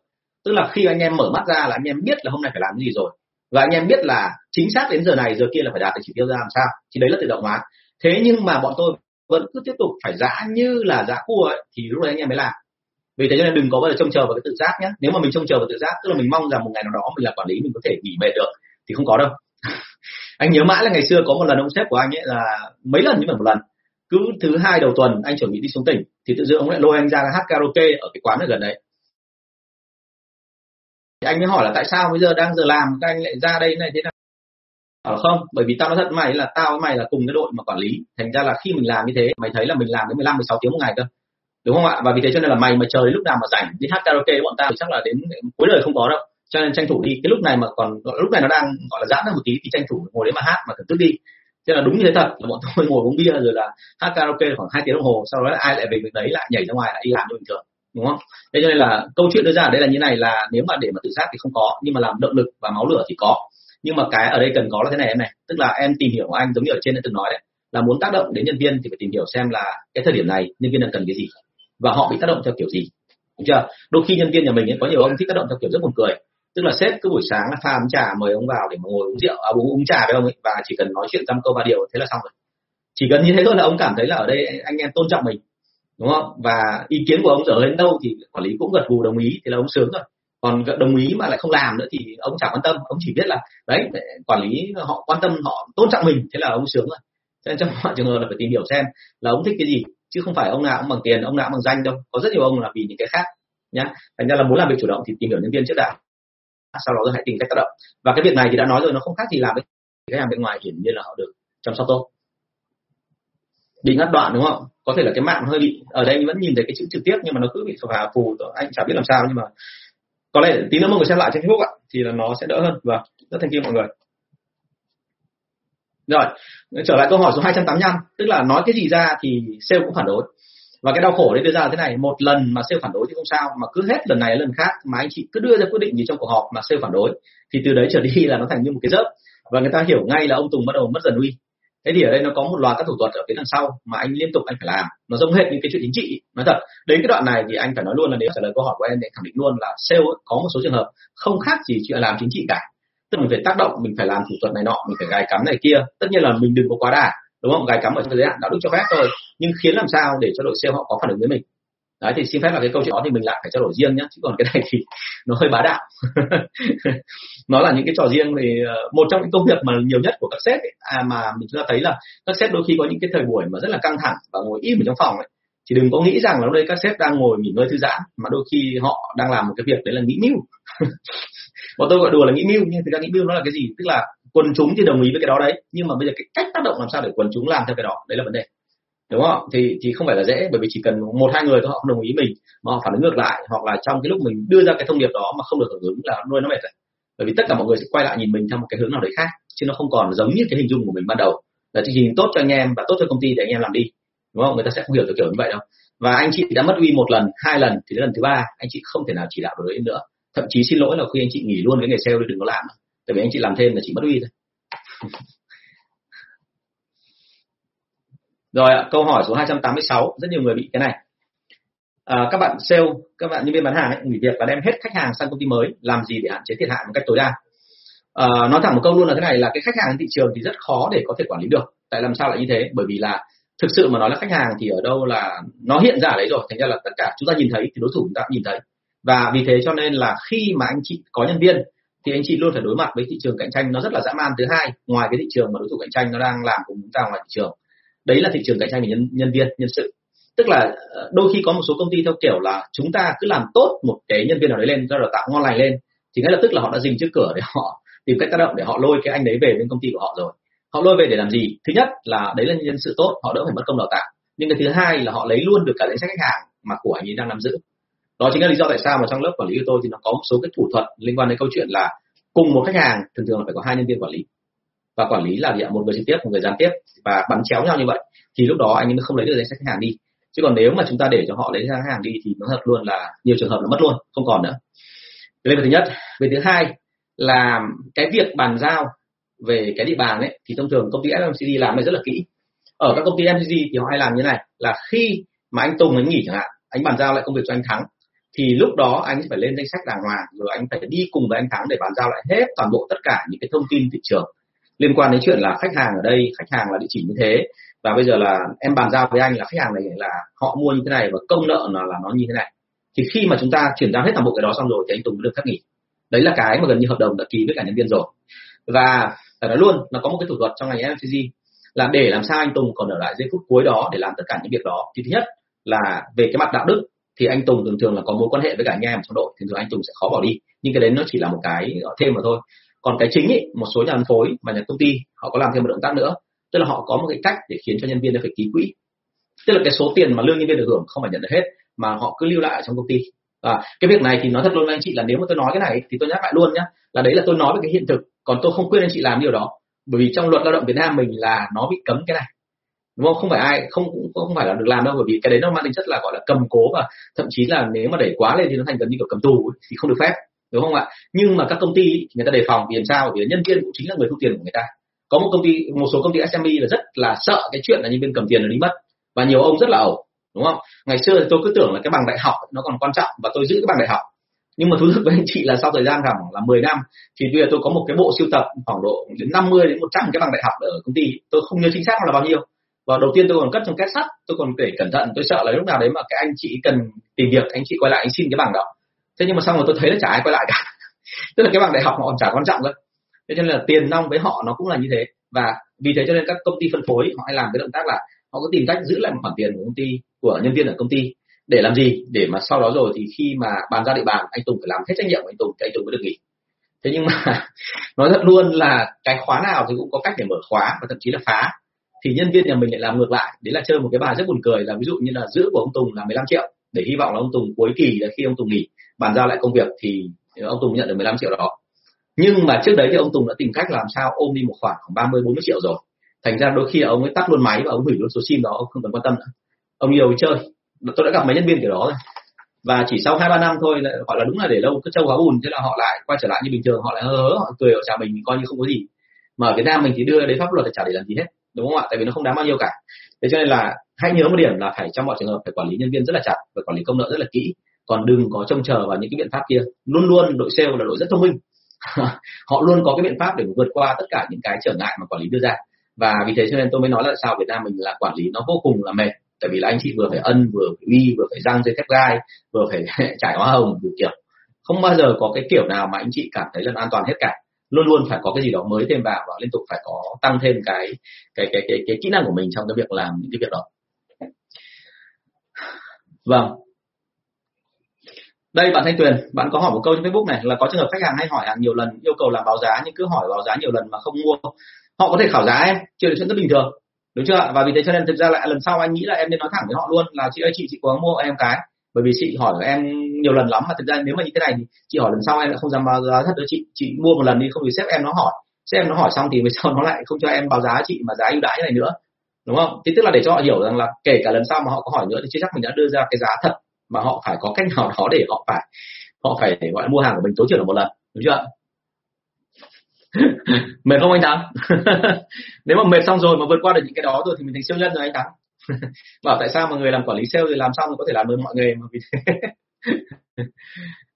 Tức là khi anh em mở mắt ra là anh em biết là hôm nay phải làm cái gì rồi và anh em biết là chính xác đến giờ này giờ kia là phải đạt được chỉ tiêu ra làm sao thì đấy là tự động hóa. Thế nhưng mà bọn tôi vẫn cứ tiếp tục phải giã như là giã cua ấy, thì lúc đấy anh em mới làm. Vì thế cho nên đừng có bao giờ trông chờ vào cái tự giác nhé nếu mà mình trông chờ vào tự giác tức là mình mong rằng một ngày nào đó mình là quản lý mình có thể nghỉ mệt được thì không có đâu. *laughs* Anh nhớ mãi là ngày xưa có một lần ông sếp của anh ấy là mấy lần như vậy một lần. Cứ thứ hai đầu tuần anh chuẩn bị đi xuống tỉnh thì tự dưng ông lại lôi anh ra hát karaoke ở cái quán ở gần đấy thì anh mới hỏi là tại sao bây giờ đang giờ làm, các anh lại ra đây này, thế nào? Ở không, bởi vì tao nói thật mày là tao với mày là cùng cái đội mà quản lý. Thành ra là khi mình làm như thế, mày thấy là mình làm đến 15 16 tiếng một ngày cơ. Đúng không ạ? Và vì thế cho nên là mày mà trời lúc nào mà rảnh, đi hát karaoke bọn tao thì chắc là đến cuối đời không có đâu. Cho nên tranh thủ đi, cái lúc này mà còn lúc này nó đang, gọi là giãn ra một tí thì tranh thủ ngồi đấy mà hát, mà thưởng thức đi. Thế là đúng như thế thật, là bọn tôi ngồi uống bia rồi là hát karaoke khoảng hai tiếng đồng hồ, sau đó là ai lại về việc đấy lại nhảy ra ngoài, lại đi làm như bình thường đúng không? Thế cho nên là câu chuyện đưa ra ở đây là như này là nếu mà để mà tự sát thì không có nhưng mà làm động lực và máu lửa thì có. Nhưng mà cái ở đây cần có là thế này em này tức là em tìm hiểu anh giống như ở trên đã từng nói đấy là muốn tác động đến nhân viên thì phải tìm hiểu xem là cái thời điểm này nhân viên đang cần cái gì và họ bị tác động theo kiểu gì. Đúng chưa? Đôi khi nhân viên nhà mình ấy, có nhiều ông thích tác động theo kiểu rất buồn cười. Tức là sếp cứ buổi sáng là pha ấm trà mời ông vào để mà ngồi uống rượu à, uống uống trà với ông ấy và chỉ cần nói chuyện dăm câu ba điều thế là xong rồi. Chỉ cần như thế thôi là ông cảm thấy là ở đây anh em tôn trọng mình đúng không? Và ý kiến của ông dở lên đâu thì quản lý cũng gật gù đồng ý thì là ông sướng rồi. Còn đồng ý mà lại không làm nữa thì ông chẳng quan tâm. Ông chỉ biết là, đấy quản lý họ, quan tâm họ, tôn trọng mình. Thế là ông sướng rồi. Cho nên trong mọi trường hợp là phải tìm hiểu xem là ông thích cái gì, chứ không phải ông nào cũng bằng tiền, ông nào cũng bằng danh đâu. Có rất nhiều ông là vì những cái khác, nhá. Thành ra là muốn làm việc chủ động thì tìm hiểu nhân viên trước đã. Sau đó rồi hãy tìm cách tác động. Và cái việc này thì đã nói rồi, nó không khác gì làm với khách hàng bên ngoài, hiển nhiên là họ được chăm sóc tốt. Bị ngắt đoạn, đúng không? Có thể là cái mạng hơi bị, ở đây vẫn nhìn thấy cái chữ trực tiếp nhưng mà nó cứ bị phà phù, anh chả biết làm sao nhưng mà có lẽ tí nữa mọi người xem lại trên Facebook ạ, thì là nó sẽ đỡ hơn. Và rất thành you mọi người. Rồi, trở lại câu hỏi số 285 tức là nói cái gì ra thì sale cũng phản đối. Và cái đau khổ đấy đưa ra là thế này, một lần mà sale phản đối thì không sao, mà cứ hết lần này lần khác mà anh chị cứ đưa ra quyết định gì trong cuộc họp mà sale phản đối, thì từ đấy trở đi là nó thành như một cái rớp. Và người ta hiểu ngay là ông Tùng bắt đầu mất dần uy thế thì ở đây nó có một loạt các thủ thuật ở phía đằng sau mà anh liên tục anh phải làm. Nó giống hệt như cái chuyện chính trị, nói thật. Đến cái đoạn này thì anh phải nói luôn là nếu trả lời câu hỏi của em để khẳng định luôn là sale có một số trường hợp không khác gì chuyện làm chính trị cả. Tức mình phải tác động, mình phải làm thủ thuật này nọ, mình phải gài cắm này kia. Tất nhiên là mình đừng có quá đà, đúng không? Gài cắm ở trong giới hạn đạo đức cho phép thôi. Nhưng khiến làm sao để cho đội sale họ có phản ứng với mình? Đấy thì xin phép là cái câu chuyện đó thì mình lại phải trao đổi riêng nhé chứ còn cái này thì *laughs* nó hơi bá đạo. *laughs* Nó là những cái trò riêng thì ờ, một trong những công việc mà nhiều nhất của các sếp ấy, à, mà mình chúng ta thấy là các sếp đôi khi có những cái thời buổi mà rất là căng thẳng và ngồi im ở trong phòng ấy thì đừng có nghĩ rằng là đây các sếp đang ngồi nghỉ ngơi thư giãn mà đôi khi họ đang làm một cái việc đấy là nghĩ mưu. *laughs* Bọn tôi gọi đùa là nghĩ mưu nhưng thực ra nghĩ mưu nó là cái gì? Tức là quần chúng thì đồng ý với cái đó đấy nhưng mà bây giờ cái cách tác động làm sao để quần chúng làm theo cái đó đấy là vấn đề đúng không? Thì thì không phải là dễ, bởi vì chỉ cần một, hai người thôi, họ không đồng ý mình, mà họ phản ứng ngược lại, hoặc là trong cái lúc mình đưa ra cái thông điệp đó mà không được hưởng ứng là nuôi nó mệt rồi. Bởi vì tất cả mọi người sẽ quay lại nhìn mình theo một cái hướng nào đấy khác, chứ nó không còn giống như cái hình dung của mình ban đầu. Là chương trình tốt cho anh em và tốt cho công ty để anh em làm đi, đúng không? Người ta sẽ không hiểu được kiểu như vậy đâu. Và anh chị đã mất uy một lần, hai lần, thì đến lần thứ ba, anh chị không thể nào chỉ đạo được đấy nữa. Thậm chí xin lỗi là khi anh chị nghỉ luôn cái nghề sale đi đừng có làm tại vì anh chị làm thêm là chỉ mất uy thôi. *laughs* rồi ạ, câu hỏi số 286 rất nhiều người bị cái này. À, các bạn sale các bạn nhân viên bán hàng ấy, nghỉ việc và đem hết khách hàng sang công ty mới làm gì để hạn chế thiệt hại một cách tối đa? À, nói thẳng một câu luôn là thế này là cái khách hàng thị trường thì rất khó để có thể quản lý được. Tại làm sao lại như thế? Bởi vì là thực sự mà nói là khách hàng thì ở đâu là nó hiện ra đấy rồi thành ra là tất cả chúng ta nhìn thấy thì đối thủ chúng ta cũng nhìn thấy. Và vì thế cho nên là khi mà anh chị có nhân viên thì anh chị luôn phải đối mặt với thị trường cạnh tranh nó rất là dã man. Thứ hai ngoài cái thị trường mà đối thủ cạnh tranh nó đang làm cùng chúng ta ngoài thị trường đấy là thị trường cạnh tranh về nhân nhân viên, nhân sự. Tức là ờ, đôi khi có một số công ty theo kiểu là chúng ta cứ làm tốt một cái nhân viên nào đấy lên cho đào tạo ngon lành lên, thì ngay lập tức là họ đã dình trước cửa để họ *laughs* tìm cách tác động để họ lôi cái anh đấy về bên công ty của họ rồi. Họ lôi về để làm gì? Thứ nhất là đấy là nhân sự tốt, họ đỡ phải mất công đào tạo. Nhưng cái thứ hai là họ lấy luôn được cả danh sách khách hàng mà của anh ấy đang nắm giữ. Đó chính là lý do tại sao mà trong lớp quản lý của tôi thì nó có một số cái thủ thuật liên quan đến câu chuyện là cùng một khách hàng, thường thường là phải có hai nhân viên quản lý và quản lý là gì ạ một người trực tiếp, một người gián tiếp và bắn chéo nhau như vậy, thì lúc đó anh ấy mới không lấy được danh sách khách hàng đi. Chứ còn nếu mà chúng ta để cho họ lấy danh sách khách hàng đi thì nó thật luôn là nhiều trường hợp là mất luôn, không còn nữa. Đây là thứ nhất. Về thứ hai là cái việc bàn giao về cái địa bàn ấy, thì thông thường công ty FMCG làm này rất là kỹ. Ở các công ty fmcg thì họ hay làm như này, là khi mà anh Tùng anh nghỉ chẳng hạn, anh bàn giao lại công việc cho anh Thắng, thì lúc đó anh phải lên danh sách đàng hoàng, rồi anh phải đi cùng với anh Thắng để bàn giao lại hết toàn bộ tất cả những cái thông tin thị trường liên quan đến chuyện là khách hàng ở đây khách hàng là địa chỉ như thế. Và bây giờ là em bàn giao với anh là khách hàng này là họ mua như thế này và công nợ là, là nó như thế này. Thì khi mà chúng ta chuyển giao hết toàn bộ cái đó xong rồi thì anh Tùng mới được phép nghỉ. Đấy là cái mà gần như hợp đồng đã ký với cả nhân viên rồi. Và phải nói luôn nó có một cái thủ thuật trong ngành FMCG là để làm sao anh Tùng còn ở lại giây phút cuối đó để làm tất cả những việc đó. Thì thứ nhất là về cái mặt đạo đức thì anh Tùng thường thường là có mối quan hệ với cả anh em trong đội. Thì thường anh Tùng sẽ khó bỏ đi. Nhưng cái đấy nó chỉ là một cái thêm mà thôi còn cái chính ý, một số nhà phân phối và nhà công ty họ có làm thêm một động tác nữa. Tức là họ có một cái cách để khiến cho nhân viên phải ký quỹ. Tức là cái số tiền mà lương nhân viên được hưởng không phải nhận được hết mà họ cứ lưu lại ở trong công ty. Và cái việc này thì nói thật luôn với anh chị là nếu mà tôi nói cái này thì tôi nhắc lại luôn nhá là đấy là tôi nói về cái hiện thực còn tôi không khuyên anh chị làm điều đó. Bởi vì trong luật lao động Việt Nam mình là nó bị cấm cái này. Đúng không? Không phải ai không cũng không phải là được làm đâu bởi vì cái đấy nó mang tính chất là gọi là cầm cố và thậm chí là nếu mà đẩy quá lên thì nó thành gần như kiểu cầm tù thì không được phép đúng không ạ? Nhưng mà các công ty người ta đề phòng vì làm sao? Vì nhân viên cũng chính là người thu tiền của người ta. Có một công ty, một số công ty SME là rất là sợ cái chuyện là nhân viên cầm tiền rồi đi mất. Và nhiều ông rất là ẩu, đúng không? Ngày xưa thì tôi cứ tưởng là cái bằng đại học nó còn quan trọng và tôi giữ cái bằng đại học. Nhưng mà thú thực với anh chị là sau thời gian khoảng là 10 năm, thì bây giờ tôi có một cái bộ siêu tập khoảng độ đến 50 đến 100 cái bằng đại học ở công ty tôi không nhớ chính xác là bao nhiêu. Và đầu tiên tôi còn cất trong két sắt, tôi còn để cẩn thận, tôi sợ là lúc nào đấy mà cái anh chị cần tìm việc, anh chị quay lại anh xin cái bằng đó thế nhưng mà xong rồi tôi thấy là chả ai quay lại cả. *laughs* Tức là cái bằng đại học họ còn chả quan trọng nữa thế cho nên là tiền nong với họ nó cũng là như thế. Và vì thế cho nên các công ty phân phối, họ hay làm cái động tác là họ có tìm cách giữ lại một khoản tiền của công ty, của nhân viên ở công ty để làm gì? Để mà sau đó rồi thì khi mà bàn ra địa bàn, anh Tùng phải làm hết trách nhiệm của anh Tùng thì anh Tùng mới được nghỉ. Thế nhưng mà *laughs* nói thật luôn là cái khóa nào thì cũng có cách để mở khóa và thậm chí là phá. Thì nhân viên nhà mình lại làm ngược lại. Đấy là chơi một cái bài rất buồn cười là ví dụ như là giữ của ông Tùng là 15 triệu. Để hy vọng là ông Tùng cuối kỳ là khi ông Tùng nghỉ bàn giao lại công việc thì ông Tùng nhận được 15 triệu đó. Nhưng mà trước đấy thì ông Tùng đã tìm cách làm sao ôm đi một khoản khoảng 30 40 triệu rồi. Thành ra đôi khi ông ấy tắt luôn máy và ông hủy luôn số sim đó, ông không cần quan tâm nữa. Ông yêu chơi. Tôi đã gặp mấy nhân viên kiểu đó rồi. Và chỉ sau hai, ba năm thôi gọi là đúng là để lâu, cứ trâu hóa bùn, thế là họ lại quay trở lại như bình thường, họ lại hớ hớ, họ cười họ chào mình coi như không có gì. Mà ở Việt Nam mình thì đưa đến pháp luật thì chả để làm gì hết, đúng không ạ? Tại vì nó không đáng bao nhiêu cả. Thế cho nên là hãy nhớ một điểm là phải, trong mọi trường hợp phải quản lý nhân viên rất là chặt và quản lý công nợ rất là kỹ còn đừng có trông chờ vào những cái biện pháp kia. Luôn luôn đội sale là đội rất thông minh. *laughs* Họ luôn có cái biện pháp để vượt qua tất cả những cái trở ngại mà quản lý đưa ra. Và vì thế cho nên tôi mới nói là sao Việt Nam mình là quản lý nó vô cùng là mệt. Tại vì là anh chị vừa phải ân vừa phải uy vừa phải răng dây thép gai vừa phải *laughs* trải hoa hồng đủ kiểu. Không bao giờ có cái kiểu nào mà anh chị cảm thấy là an toàn hết cả. Luôn luôn phải có cái gì đó mới thêm vào và liên tục phải có tăng thêm cái cái cái cái, cái kỹ năng của mình trong cái việc làm những cái việc đó. Vâng đây bạn Thanh Tuyền, bạn có hỏi một câu trên Facebook này là có trường hợp khách hàng hay hỏi hàng nhiều lần yêu cầu làm báo giá nhưng cứ hỏi báo giá nhiều lần mà không mua. Họ có thể khảo giá em, chuyện là chuyện rất bình thường. Đúng chưa? Và vì thế cho nên thực ra lại lần sau anh nghĩ là em nên nói thẳng với họ luôn là chị ơi chị chị có mua em cái bởi vì chị hỏi em nhiều lần lắm mà thực ra nếu mà như thế này thì chị hỏi lần sau em lại không dám báo giá thật đó chị chị mua một lần đi không thì sếp em nó hỏi sếp em nó hỏi xong thì về sau *laughs* nó lại không cho em báo giá chị mà giá ưu đãi này nữa đúng không thì tức là để cho họ hiểu rằng là kể cả lần sau mà họ có hỏi nữa thì chưa chắc mình đã đưa ra cái giá thật mà họ phải có cách nào đó để họ phải họ phải, gọi là, mua hàng của mình tối thiểu là một lần, đúng chưa *laughs* mệt không anh thắng *laughs* nếu mà mệt xong rồi mà vượt qua được những cái đó rồi thì mình thành siêu nhân rồi anh thắng *laughs* bảo tại sao mà người làm quản lý sale thì làm xong thì có thể làm được mọi nghề mà vì thế?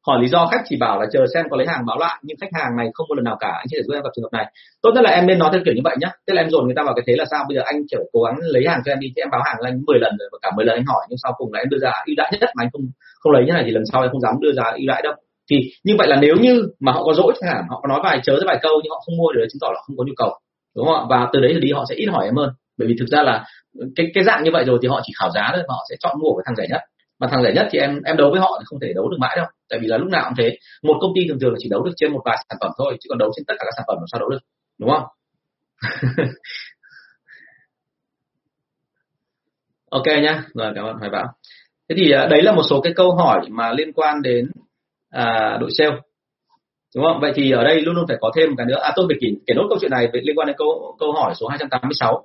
Hỏi lý do khách chỉ bảo là chờ xem có lấy hàng báo lại, nhưng khách hàng này không có lần nào cả. Anh chỉ thể giúp em gặp trường hợp này. Tốt nhất là em nên nói theo kiểu như vậy nhá. Tức là em dồn người ta vào cái thế là sao? Bây giờ anh kiểu cố gắng lấy hàng cho em đi thì em báo hàng anh 10 lần rồi và cả 10 lần anh hỏi, nhưng sau cùng là em đưa ra ưu đãi nhất mà anh không không lấy như này thì lần sau em không dám đưa ra ưu đãi đâu. Thì như vậy là nếu như mà họ có dỗi chẳng hạn họ có nói vài, chớ vài câu nhưng họ không mua được chứng tỏ là không có nhu cầu, đúng không ạ? Và từ đấy thì đi họ sẽ ít hỏi em hơn. Bởi vì thực ra là cái cái dạng như vậy rồi thì họ chỉ khảo giá thôi họ sẽ chọn mua cái thằng rẻ nhất mà thằng rẻ nhất thì em em đấu với họ thì không thể đấu được mãi đâu. Tại vì là lúc nào cũng thế. Một công ty thường thường chỉ đấu được trên một vài sản phẩm thôi chứ còn đấu trên tất cả các sản phẩm làm sao đấu được đúng không? *laughs* Ok nhá. Rồi cảm ơn hoài bảo. Thế thì à, đấy là một số cái câu hỏi mà liên quan đến à, đội sale đúng không? Vậy thì ở đây luôn luôn phải có thêm một cái nữa. À tôi phải kể, kể nốt câu chuyện này liên quan đến câu câu hỏi số 286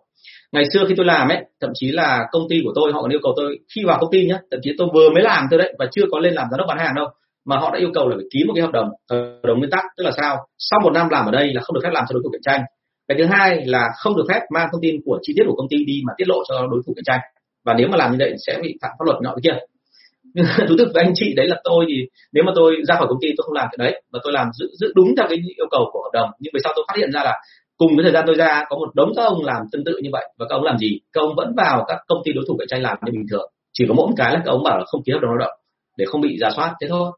ngày xưa khi tôi làm ấy, thậm chí là công ty của tôi họ còn yêu cầu tôi khi vào công ty nhé thậm chí tôi vừa mới làm thôi đấy và chưa có lên làm giám đốc bán hàng đâu, mà họ đã yêu cầu là phải ký một cái hợp đồng hợp đồng nguyên tắc tức là sao? Sau một năm làm ở đây là không được phép làm cho đối thủ cạnh tranh. Cái thứ hai là không được phép mang thông tin của chi tiết của công ty đi mà tiết lộ cho đối thủ cạnh tranh. Và nếu mà làm như vậy sẽ bị phạm pháp luật nọ kia. *laughs* Thú thực với anh chị, đấy là tôi thì nếu mà tôi ra khỏi công ty tôi không làm cái đấy và tôi làm giữ giữ đúng theo cái yêu cầu của hợp đồng. Nhưng về sau tôi phát hiện ra là cùng với thời gian tôi ra, có một đống các ông làm tương tự như vậy. Và các ông làm gì? Các ông vẫn vào các công ty đối thủ cạnh tranh làm như bình thường. Chỉ có mỗi một cái là các ông bảo là không ký hợp đồng lao động, để không bị giả soát, thế thôi.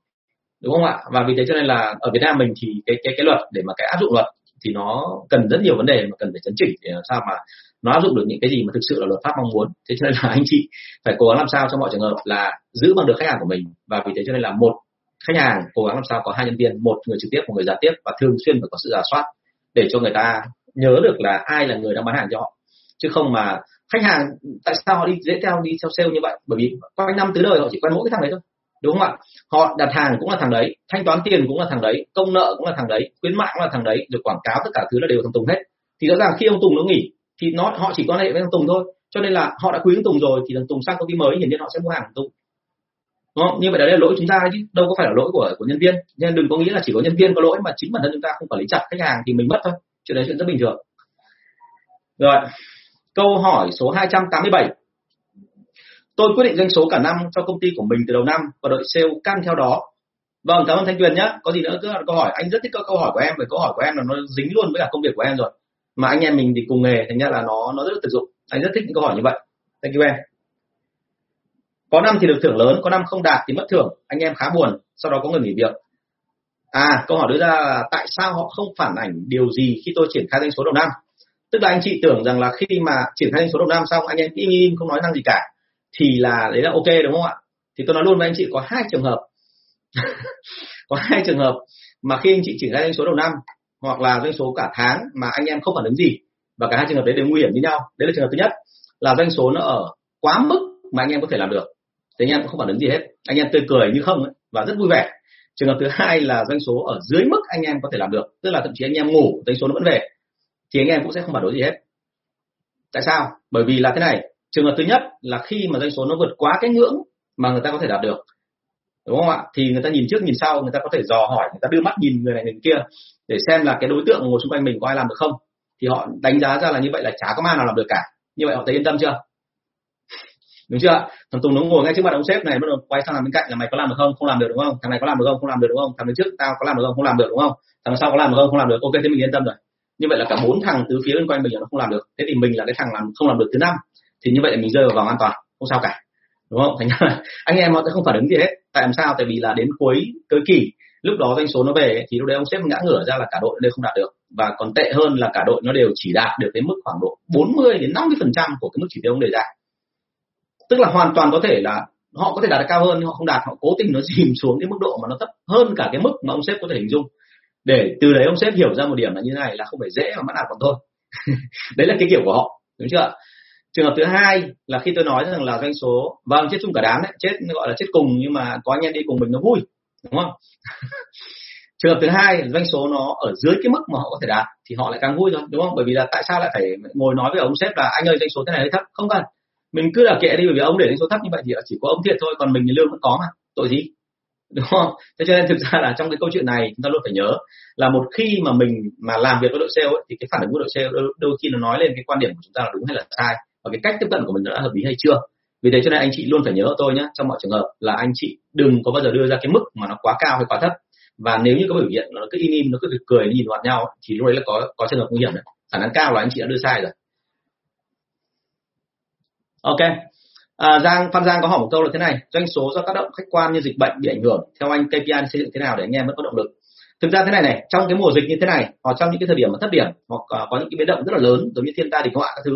Đúng không ạ? Và vì thế cho nên là ở Việt Nam mình thì cái cái cái luật để mà cái áp dụng luật thì nó cần rất nhiều vấn đề mà cần phải chấn chỉnh để làm sao mà nó áp dụng được những cái gì mà thực sự là luật pháp mong muốn. Thế cho nên là *laughs* anh chị phải cố gắng làm sao trong mọi trường hợp là giữ bằng được khách hàng của mình. Và vì thế cho nên là một khách hàng cố gắng làm sao có hai nhân viên, một người trực tiếp, một người gián tiếp, và thường xuyên phải có sự giả soát để cho người ta nhớ được là ai là người đang bán hàng cho họ. Chứ không mà khách hàng, tại sao họ đi dễ theo, đi theo sale như vậy? Bởi vì quanh năm tứ đời họ chỉ quen mỗi cái thằng đấy thôi, đúng không ạ? Họ đặt hàng cũng là thằng đấy, thanh toán tiền cũng là thằng đấy, công nợ cũng là thằng đấy, khuyến mại cũng là thằng đấy, rồi quảng cáo tất cả thứ là đều thằng tùng hết. Thì rõ ràng khi ông tùng nó nghỉ, thì nó, họ chỉ quan hệ với thằng tùng thôi. Cho nên là họ đã quý thằng tùng rồi, thì thằng tùng sang công ty mới, hiển nhiên họ sẽ mua hàng thằng tùng không? như vậy đấy là lỗi chúng ta chứ, đâu có phải là lỗi của của nhân viên. Nên đừng có nghĩ là chỉ có nhân viên có lỗi mà chính bản thân chúng ta không quản lý chặt khách hàng thì mình mất thôi. Chuyện đấy chuyện rất bình thường. Rồi, câu hỏi số 287 tôi quyết định doanh số cả năm cho công ty của mình từ đầu năm và đợi sale căn theo đó. Vâng cảm ơn thanh tuyền nhé có gì nữa cứ là câu hỏi. Anh rất thích các câu hỏi của em bởi câu hỏi của em là nó dính luôn với cả công việc của em rồi. Mà anh em mình thì cùng nghề, thành ra là nó nó rất là thực dụng. Anh rất thích những câu hỏi như vậy. Thank you em có năm thì được thưởng lớn, có năm không đạt thì mất thưởng. Anh em khá buồn, sau đó có người nghỉ việc. À câu hỏi đưa ra là tại sao họ không phản ảnh điều gì khi tôi triển khai doanh số đầu năm? Tức là anh chị tưởng rằng là khi mà triển khai doanh số đầu năm xong, anh em im im, không nói năng gì cả, thì là đấy là ok, đúng không ạ? Thì tôi nói luôn với anh chị, có hai trường hợp. *laughs* Có hai trường hợp mà khi anh chị triển khai doanh số đầu năm, hoặc là doanh số cả tháng mà anh em không phản ứng gì, và cả hai trường hợp đấy đều nguy hiểm như nhau. Đấy là trường hợp thứ nhất, là doanh số nó ở quá mức mà anh em có thể làm được thì anh em cũng không phản ứng gì hết. Anh em tươi cười như không ấy, và rất vui vẻ. Trường hợp thứ hai là doanh số ở dưới mức anh em có thể làm được tức là thậm chí anh em ngủ doanh số nó vẫn về thì anh em cũng sẽ không phản đối gì hết. Tại sao? Bởi vì là thế này trường hợp thứ nhất là khi mà doanh số nó vượt quá cái ngưỡng mà người ta có thể đạt được đúng không ạ? Thì người ta nhìn trước nhìn sau người ta có thể dò hỏi người ta đưa mắt nhìn người này người kia để xem là cái đối tượng ngồi xung quanh mình có ai làm được không? Thì họ đánh giá ra là như vậy là chả có ma nào làm được cả. Như vậy họ thấy yên tâm chưa? Đúng chưa thằng tùng nó ngồi ngay trước mặt ông sếp này, bắt đầu quay sang làm bên cạnh là mày có làm được không? Không làm được, đúng không? Thằng này có làm được không? Không làm được, đúng không? Thằng đứng trước tao có làm được không? Không làm được, đúng không? Thằng sau có làm được không? Không làm được. Ok, thế mình yên tâm rồi. Như vậy là cả bốn thằng từ phía bên quanh mình nó không làm được. Thế thì mình là cái thằng làm không làm được thứ năm. Thì như vậy là mình rơi vào vòng an toàn. Không sao cả. Đúng không? Thành ra *laughs* anh em họ sẽ không phản ứng gì hết. Tại làm sao? Tại vì là đến cuối tới kỳ, lúc đó doanh số nó về thì lúc đấy ông sếp ngã ngửa ra là cả đội đều không đạt được. Và còn tệ hơn là cả đội nó đều chỉ đạt được cái mức khoảng độ 40 đến 50 phần trăm của cái mức chỉ tiêu ông đề ra tức là hoàn toàn có thể là họ có thể đạt được cao hơn, nhưng họ không đạt, họ cố tình nó *laughs* dìm xuống cái mức độ mà nó thấp hơn cả cái mức mà ông sếp có thể hình dung. Để từ đấy ông sếp hiểu ra một điểm là như thế này, là không phải dễ mà bắt nạt còn thôi *laughs* đấy là cái kiểu của họ, đúng chưa? Trường hợp thứ hai là khi tôi nói rằng là doanh số vâng chết chung cả đám đấy, chết, gọi là chết cùng, nhưng mà có anh em đi cùng mình nó vui, đúng không? *laughs* Trường hợp thứ hai, doanh số nó ở dưới cái mức mà họ có thể đạt thì họ lại càng vui thôi, đúng không? Bởi vì là tại sao lại phải ngồi nói với ông sếp là anh ơi, doanh số thế này hơi thấp? Không cần mình cứ là kệ đi bởi vì ông để lên số thấp như vậy thì chỉ có ông thiệt thôi còn mình thì lương vẫn có mà. Tội gì? *laughs* Đúng không? Thế cho nên thực ra là trong cái câu chuyện này chúng ta luôn phải nhớ là một khi mà mình mà làm việc với đội sale ấy, thì cái phản ứng của đội sale đôi, đôi khi nó nói lên cái quan điểm của chúng ta là đúng hay là sai và cái cách tiếp cận của mình đã hợp lý hay chưa. Vì thế cho nên anh chị luôn phải nhớ tôi nhé trong mọi trường hợp là anh chị đừng có bao giờ đưa ra cái mức mà nó quá cao hay quá thấp. Và nếu như có biểu hiện nó cứ im im nó cứ cười nhìn hoạt nhau thì lúc đấy là có có trường hợp nguy hiểm đấy. Khả năng cao là anh chị đã đưa sai rồi ok. À, Giang Phan Giang có hỏi một câu là thế này. Doanh số do tác động khách quan như dịch bệnh bị ảnh hưởng theo anh KPI xây dựng thế nào để anh em vẫn có động lực? Thực ra thế này này trong cái mùa dịch như thế này hoặc trong những cái thời điểm mà thấp điểm hoặc uh, có những cái biến động rất là lớn giống như thiên tai địch họa các thứ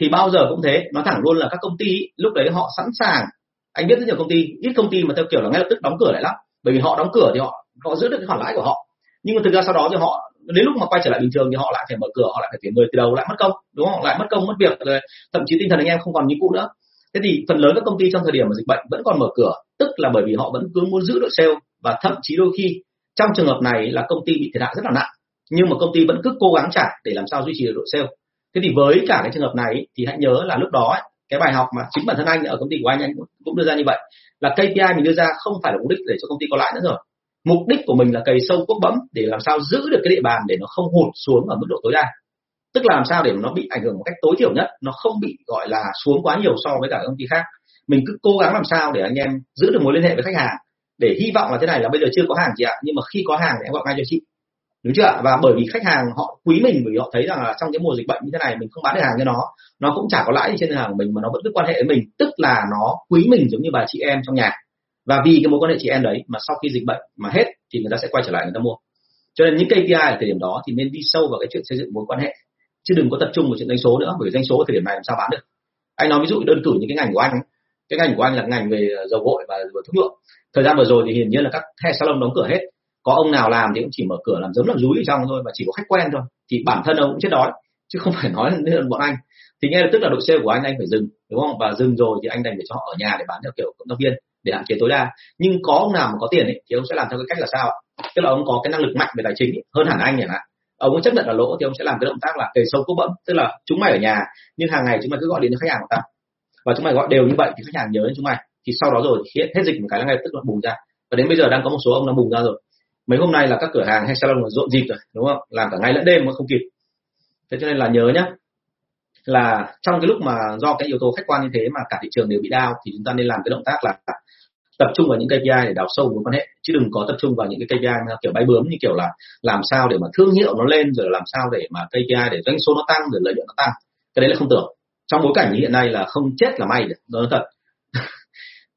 thì bao giờ cũng thế nói thẳng luôn là các công ty lúc đấy họ sẵn sàng. Anh biết rất nhiều công ty ít công ty mà theo kiểu là ngay lập tức đóng cửa lại lắm. Bởi vì họ đóng cửa thì họ họ giữ được cái khoản lãi của họ. Nhưng mà thực ra sau đó thì họ đến lúc mà quay trở lại bình thường thì họ lại phải mở cửa, họ lại phải tuyển người từ đầu, lại mất công, đúng không? Lại mất công, mất việc, rồi thậm chí tinh thần anh em không còn như cũ nữa. Thế thì phần lớn các công ty trong thời điểm mà dịch bệnh vẫn còn mở cửa, tức là bởi vì họ vẫn cứ muốn giữ đội sale và thậm chí đôi khi trong trường hợp này là công ty bị thiệt hại rất là nặng, nhưng mà công ty vẫn cứ cố gắng trả để làm sao duy trì được đội sale. Thế thì với cả cái trường hợp này thì hãy nhớ là lúc đó cái bài học mà chính bản thân anh ở công ty của anh anh cũng đưa ra như vậy, là KPI mình đưa ra không phải là mục đích để cho công ty có lãi nữa rồi mục đích của mình là cày sâu quốc bấm để làm sao giữ được cái địa bàn để nó không hụt xuống ở mức độ tối đa. Tức là làm sao để nó bị ảnh hưởng một cách tối thiểu nhất, nó không bị gọi là xuống quá nhiều so với cả công ty khác. Mình cứ cố gắng làm sao để anh em giữ được mối liên hệ với khách hàng để hy vọng là thế này là bây giờ chưa có hàng chị ạ, nhưng mà khi có hàng thì em gọi ngay cho chị. Đúng chưa và bởi vì khách hàng họ quý mình, bởi vì họ thấy rằng là trong cái mùa dịch bệnh như thế này mình không bán được hàng cho nó nó cũng chả có lãi trên hàng của mình mà nó vẫn cứ quan hệ với mình. Tức là nó quý mình giống như bà chị em trong nhà và vì cái mối quan hệ chị em đấy mà sau khi dịch bệnh mà hết thì người ta sẽ quay trở lại người ta mua. Cho nên những KPI ở thời điểm đó thì nên đi sâu vào cái chuyện xây dựng mối quan hệ. Chứ đừng có tập trung vào chuyện doanh số nữa bởi doanh số ở thời điểm này làm sao bán được. Anh nói ví dụ đơn cử những cái ngành của anh cái ngành của anh là ngành về ờ, dầu gội và, và thuốc nhuộm. Thời gian vừa rồi thì hiển nhiên là các hair salon đóng cửa hết. Có ông nào làm thì cũng chỉ mở cửa làm giống làm rúi ở trong thôi và chỉ có khách quen thôi. Thì bản thân ông cũng chết đói chứ không phải *laughs* nói là bọn anh. Thì nghe tức là đội sale của anh anh phải dừng đúng không? Và dừng rồi thì anh đành phải cho họ ở nhà để bán theo kiểu cộng tác viên để hạn chế tối đa. Nhưng có ông nào mà có tiền ấy, thì ông sẽ làm theo cái cách là sao? Tức là ông có cái năng lực mạnh về tài chính ấy, hơn hẳn anh chẳng hạn. Ông có chấp nhận là lỗ thì ông sẽ làm cái động tác là cày sâu cố bẫm. Tức là chúng mày ở nhà nhưng hàng ngày chúng mày cứ gọi điện cho khách hàng của ta và chúng mày gọi đều như vậy thì khách hàng nhớ đến chúng mày. Thì sau đó rồi hết, hết dịch một cái là ngay tức là bùng ra. Và đến bây giờ đang có một số ông đang bùng ra rồi. Mấy hôm nay là các cửa hàng hay salon là rộn dịp rồi đúng không? Làm cả ngày lẫn đêm mà không kịp. Thế cho nên là nhớ nhá là trong cái lúc mà do cái yếu tố khách quan như thế mà cả thị trường đều bị đau thì chúng ta nên làm cái động tác là tập trung vào những KPI để đào sâu mối quan hệ, chứ đừng có tập trung vào những cái KPI kiểu bay bướm như kiểu là làm sao để mà thương hiệu nó lên, rồi làm sao để mà KPI để doanh số nó tăng, rồi lợi nhuận nó tăng. Cái đấy là không tưởng. Trong bối cảnh như hiện nay là không chết là may được, nói thật. *laughs*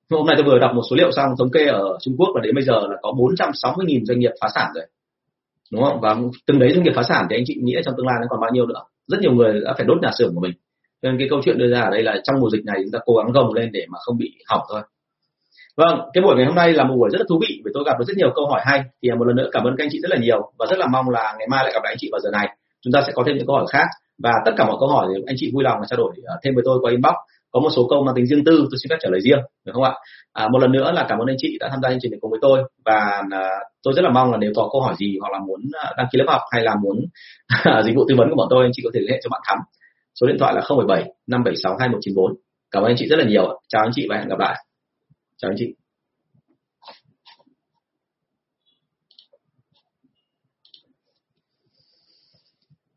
Hôm nay tôi vừa đọc một số liệu xong, thống kê ở Trung Quốc là đến bây giờ là có 460.000 doanh nghiệp phá sản rồi. Đúng không? Và từng đấy doanh nghiệp phá sản thì anh chị nghĩ trong tương lai nó còn bao nhiêu nữa? Rất nhiều người đã phải đốt nhà xưởng của mình. Nên cái câu chuyện đưa ra ở đây là trong mùa dịch này chúng ta cố gắng gồng lên để mà không bị hỏng thôi. Vâng, cái buổi ngày hôm nay là một buổi rất là thú vị vì tôi gặp được rất nhiều câu hỏi hay. Thì à, một lần nữa cảm ơn các anh chị rất là nhiều và rất là mong là ngày mai lại gặp lại anh chị vào giờ này. Chúng ta sẽ có thêm những câu hỏi khác và tất cả mọi câu hỏi thì anh chị vui lòng là trao đổi à, thêm với tôi qua inbox. Có một số câu mang tính riêng tư tôi xin phép trả lời riêng, được không ạ? À, một lần nữa là cảm ơn anh chị đã tham gia chương trình cùng với tôi và à, tôi rất là mong là nếu có câu hỏi gì hoặc là muốn à, đăng ký lớp học hay là muốn dịch vụ tư vấn của bọn tôi anh chị có thể liên hệ cho bạn Thắm. Số điện thoại là 017 576 2194. Cảm ơn anh chị rất là nhiều. Chào anh chị và hẹn gặp lại. Chào anh chị.